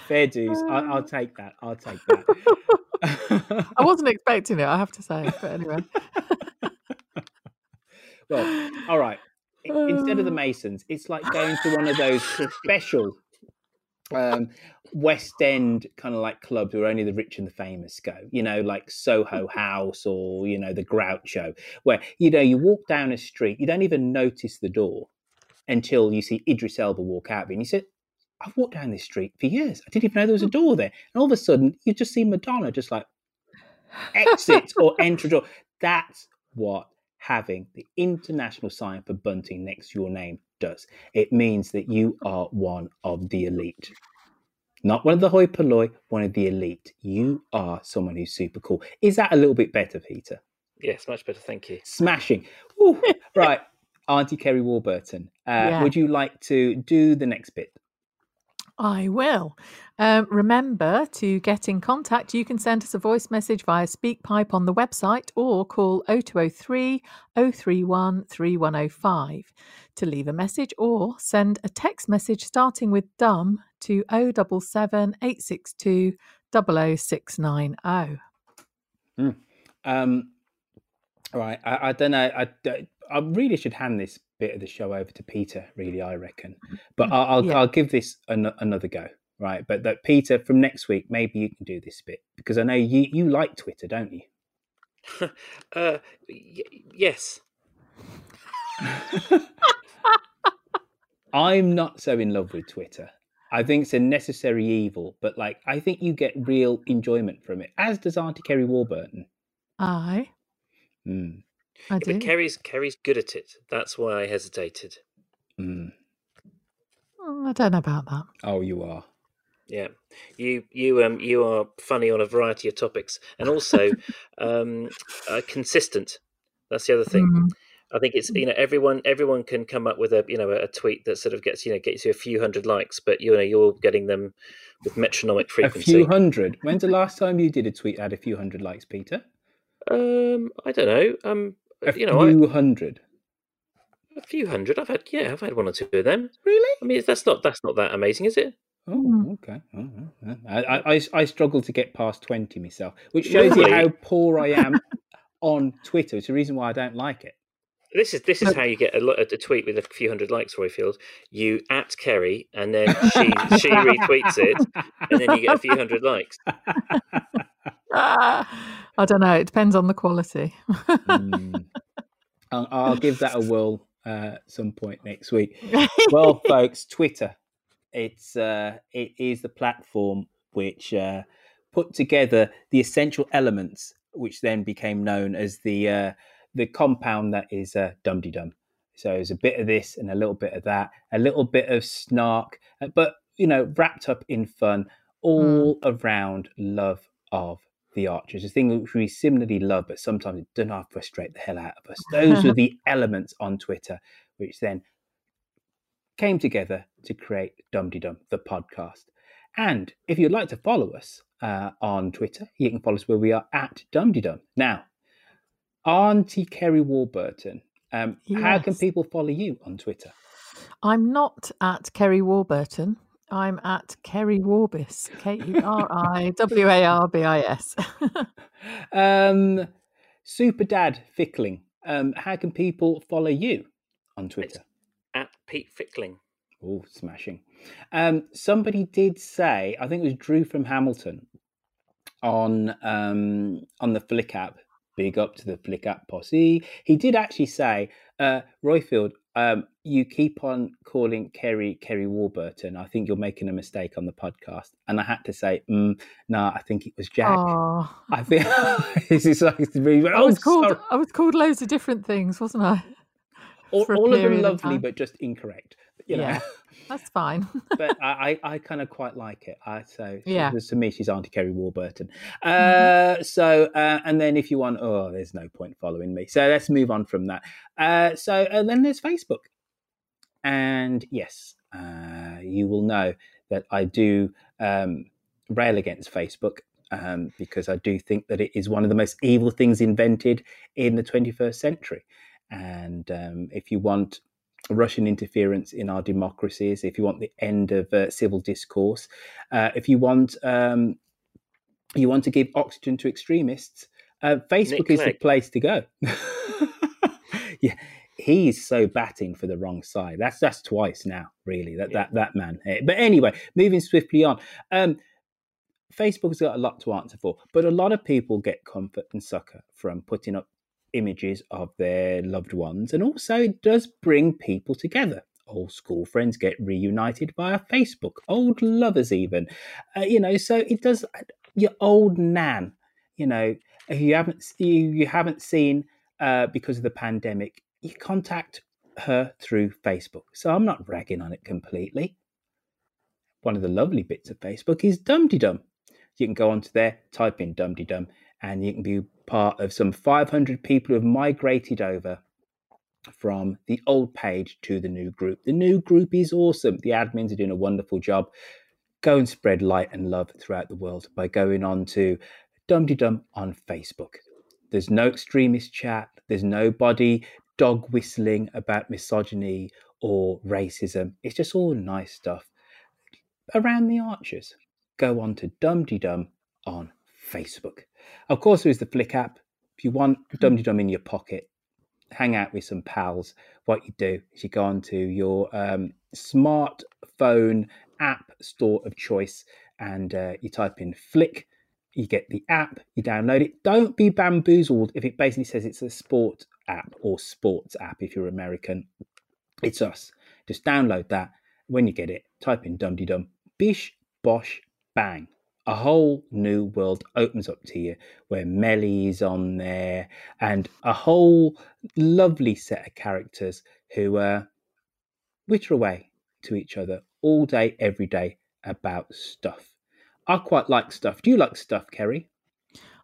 Speaker 6: Fair dues. I, I'll um. take that. I'll take that.
Speaker 7: I wasn't expecting it, I have to say. But anyway.
Speaker 6: well, all right. Instead of the Masons, it's like going to one of those special um, West End kind of like clubs where only the rich and the famous go. You know, like Soho House or you know the Groucho, where you know you walk down a street, you don't even notice the door until you see Idris Elba walk out of it, and you said, "I've walked down this street for years. I didn't even know there was a door there." And all of a sudden, you just see Madonna just like exit or enter a door. That's what having the international sign for bunting next to your name does. It means that you are one of the elite. Not one of the hoi polloi, one of the elite. You are someone who's super cool. Is that a little bit better, Peter?
Speaker 8: Yes, much better. Thank you.
Speaker 6: Smashing. Woo. right, Auntie Kerry Warburton, uh,
Speaker 7: Yeah.
Speaker 6: would you like to do the next bit?
Speaker 7: I will. Um, remember to get in contact. You can send us a voice message via SpeakPipe on the website or call 0203 031 3105 to leave a message or send a text message starting with dumb to 077 862 00690.
Speaker 6: Hmm. Um, right, I, I don't know. I, I really should hand this bit of the show over to Peter. Really, I reckon. But I'll I'll,
Speaker 7: Yeah.
Speaker 6: I'll give this an, another go. Right, but that Peter from next week, maybe you can do this bit because I know you you like Twitter, don't you?
Speaker 8: Uh, y- yes.
Speaker 6: I'm not so in love with Twitter. I think it's a necessary evil, but like I think you get real enjoyment from it, as does Auntie Kerry Warburton.
Speaker 7: I.
Speaker 6: Mm.
Speaker 7: I
Speaker 8: Yeah,
Speaker 7: do.
Speaker 8: but Kerry's Kerry's good at it. That's why I hesitated.
Speaker 6: Mm.
Speaker 7: Mm, I don't know about that.
Speaker 6: Oh, you are.
Speaker 8: Yeah, you you um you are funny on a variety of topics, and also um uh, consistent. That's the other thing.
Speaker 7: Mm.
Speaker 8: I think it's you know everyone everyone can come up with a you know a tweet that sort of gets you know gets you a few hundred likes, but you know you're getting them with metronomic frequency.
Speaker 6: A few hundred. When's the last time you did a tweet that had a few hundred likes, Peter?
Speaker 8: Um, I don't know. Um,
Speaker 6: A
Speaker 8: you know, I,
Speaker 6: few hundred.
Speaker 8: a few hundred. I've had yeah, I've had one or two of them.
Speaker 6: Really?
Speaker 8: I mean, that's not that's not that amazing, is it?
Speaker 6: Oh, hmm. okay. Oh. I, I, I, I struggle to get past 20 myself, which shows you how poor I am on Twitter. It's the reason why I don't like it.
Speaker 8: This is this is how you get a, a tweet with a few hundred likes, Roy Roifield. You at Kerry, and then she she retweets it, and then you get a few hundred likes.
Speaker 7: I don't know. It depends on the quality.
Speaker 6: Mm. I'll, I'll give that a whirl uh, some point next week. Well, folks, Twitter. It's uh, it is the platform which uh, put together the essential elements, which then became known as the uh, the compound that is uh, Dum Dum. So it's a bit of this and a little bit of that, a little bit of snark, uh, but you know, wrapped up in fun, all around love of the Archers. A thing which we similarly love, but sometimes it does not frustrate the hell out of us. Those were the elements on Twitter, which then came together to create Dum Dum, the podcast. And if you'd like to follow us uh, on Twitter, you can follow us where we are at Dum Dum. Now, Auntie Kerry Warburton, um, how can people follow you on Twitter?
Speaker 7: I'm not at Kerry Warburton. I'm at Kerry Warbis. K E R I W A R B I S.
Speaker 6: Um, Super Dad Fickling, um, how can people follow you on Twitter?
Speaker 8: At Pete Fickling.
Speaker 6: Oh, smashing. Um, somebody did say, I think it was Drew from Hamilton on um, on the Flick app. Big up to the Flick app posse. He did actually say, uh, Roifield, um, you keep on calling Kerry Kerry Warburton. I think you're making a mistake on the podcast. And I had to say, mm, no, I think it was Jack.
Speaker 7: Oh,
Speaker 6: I think this is like really,
Speaker 7: I
Speaker 6: oh,
Speaker 7: was called.
Speaker 6: sorry.
Speaker 7: I was called loads of different things, wasn't I?
Speaker 6: all, all of them lovely,
Speaker 7: time.
Speaker 6: but just incorrect. You know?
Speaker 7: Yeah, that's fine.
Speaker 6: but I, I, I kind of quite like it. I so
Speaker 7: Yeah.
Speaker 6: to me she's Auntie Kerry Warburton. Uh,
Speaker 7: Mm-hmm.
Speaker 6: So uh, and then if you want, oh, there's no point following me. So let's move on from that. Uh, so and then there's Facebook, and yes, uh, you will know that I do um, rail against Facebook. um, because I do think that it is one of the most evil things invented in the 21st century. And um, if you want Russian interference in our democracies, if you want the end of uh, civil discourse, uh, if you want um, you want to give oxygen to extremists, uh, Facebook is the place to go. yeah, he's so batting for the wrong side. That's that's twice now, really. That yeah. that that man. But anyway, moving swiftly on. Um, Facebook's got a lot to answer for, but a lot of people get comfort and succor from putting up images of their loved ones, and also it does bring people together. Old school friends get reunited via Facebook, old lovers even, uh, you know. So it does. Your old nan, you know, you haven't you, haven't seen uh, because of the pandemic, you contact her through Facebook. So I'm not ragging on it completely. One of the lovely bits of Facebook is Dumdy You can go onto there, type in Dumdy Dum, and you can be part of some 500 people who have migrated over from the old page to the new group. The new group is awesome. The admins are doing a wonderful job. Go and spread light and love throughout the world by going on to Dumdy Dum on Facebook. There's no extremist chat. There's nobody dog whistling about misogyny or racism. It's just all nice stuff. Around the Archers. go on to Dumdy Dum on Facebook. Of course, there is the Flick app. If you want Dumdy Dum in your pocket, hang out with some pals, what you do is you go onto your um, smartphone app store of choice and uh, you type in Flick you get the app, you download it. Don't be bamboozled if it basically says it's a sport app or sports app if you're American. It's us. Just download that. When you get it, type in Dumdy Dum. Bish, bosh, bang. A whole new world opens up to you where Melly's on there and a whole lovely set of characters who uh, witter away to each other all day, every day about stuff. I quite like stuff. Do you like stuff, Kerry?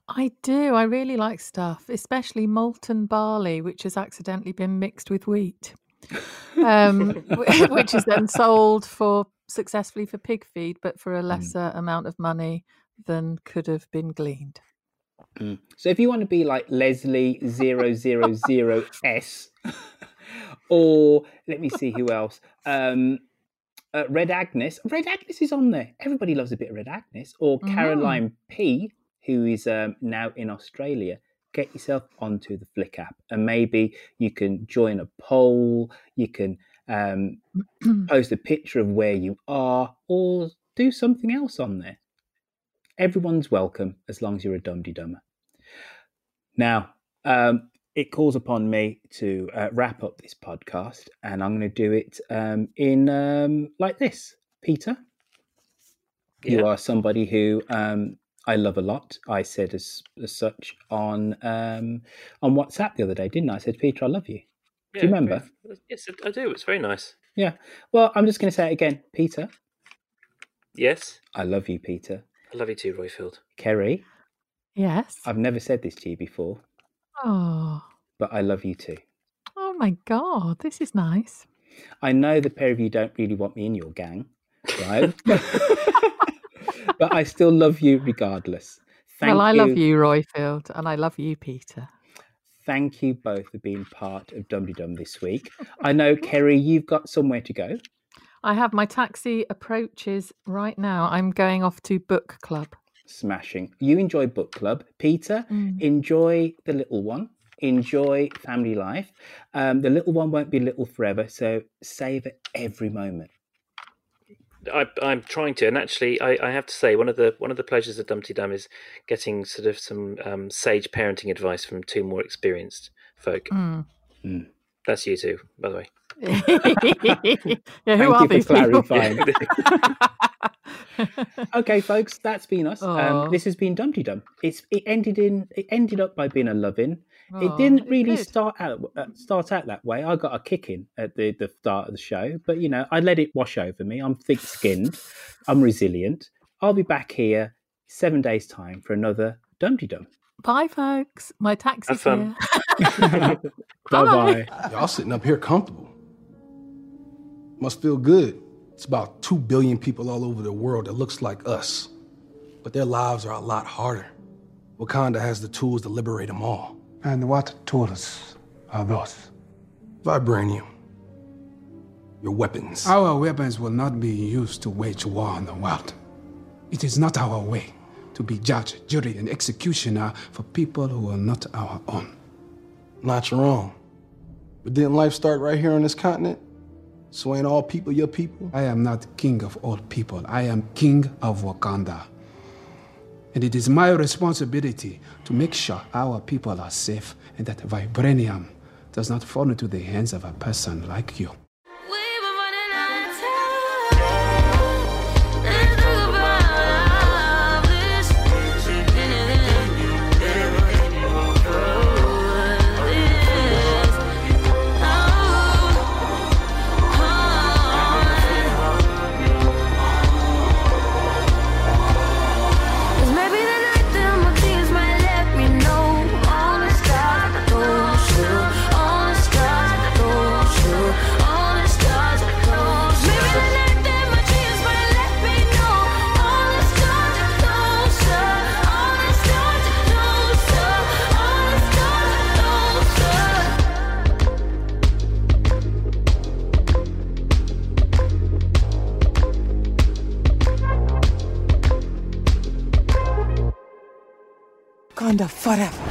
Speaker 7: I do. I really like stuff, especially molten barley, which has accidentally been mixed with wheat, um, which is then sold for successfully for pig feed, but for a hmm. lesser mm. amount of money than could have been gleaned.
Speaker 6: Mm. So if you want to be like Leslie 000S, or let me see who else. Um, uh, Red Agnes. Red Agnes is on there. Everybody loves a bit of Red Agnes. Or mm. Caroline P, who is um, now in Australia. Get yourself onto the Flick app, and maybe you can join a poll. You can um, post a picture of where you are, or do something else on there. Everyone's welcome as long as you're a dumdy dumber. Now, um, it calls upon me to uh, wrap up this podcast, and I'm going to do it um, in um, like this. Peter, yeah. you are somebody who um, I love a lot. I said as, as such on um, on WhatsApp the other day, didn't I? I said, Peter, I love you. Yeah, do you remember?
Speaker 8: Yes, I do. It's very nice.
Speaker 6: Yeah. Well, I'm just going to say it again, Peter.
Speaker 8: Yes.
Speaker 6: I love you, Peter.
Speaker 8: I love you too, Roifield.
Speaker 6: Kerry.
Speaker 7: Yes.
Speaker 6: I've never said this to you before.
Speaker 7: Oh.
Speaker 6: But I love you too.
Speaker 7: Oh my God, this is nice.
Speaker 6: I know the pair of you don't really want me in your gang, right? but I still love you regardless.
Speaker 7: Thank well, I you. love you, Roifield, and I love you, Peter.
Speaker 6: Thank you both for being part of Dumdy Dum this week. I know, Kerry, you've got somewhere to go.
Speaker 7: I have my taxi approaches right now. I'm going off to book club
Speaker 6: smashing. You enjoy book club. Peter, mm. enjoy the little one. Enjoy family life. Um, the little one won't be little forever, so save every moment.
Speaker 8: I, am trying to, and actually, I, I, have to say one of the one of the pleasures of Dumpty Dum is getting sort of some um, sage parenting advice from two more experienced folk.
Speaker 7: Mm.
Speaker 6: Mm.
Speaker 8: That's you two, by the way.
Speaker 7: yeah, who Thank are these clarifying.
Speaker 6: okay, folks, that's been us. Um, this has been Dumty Dum. It's it ended in it ended up by being a loving. it didn't really it start out uh, start out that way. I got a kicking at the the start of the show, but you know, I let it wash over me. I'm thick skinned. I'm resilient. I'll be back here seven days time for another Dumty Dum.
Speaker 7: Bye, folks. My taxi's here.
Speaker 6: bye bye.
Speaker 14: Y'all sitting up here comfortable. Must feel good. It's about 2 billion people all over the world that looks like us. but their lives are a lot harder. Wakanda has the tools to liberate them all.
Speaker 15: And what tools are those?
Speaker 14: Vibranium. Your weapons.
Speaker 15: Our weapons will not be used to wage war on the world. It is not our way to be judge, jury, and executioner for people who are not our own.
Speaker 14: Not your own. But didn't life start right here on this continent? So ain't all people your people?
Speaker 15: I am not king of all people. I am king of Wakanda. And it is my responsibility to make sure our people are safe and that vibranium does not fall into the hands of a person like you.
Speaker 16: Forever.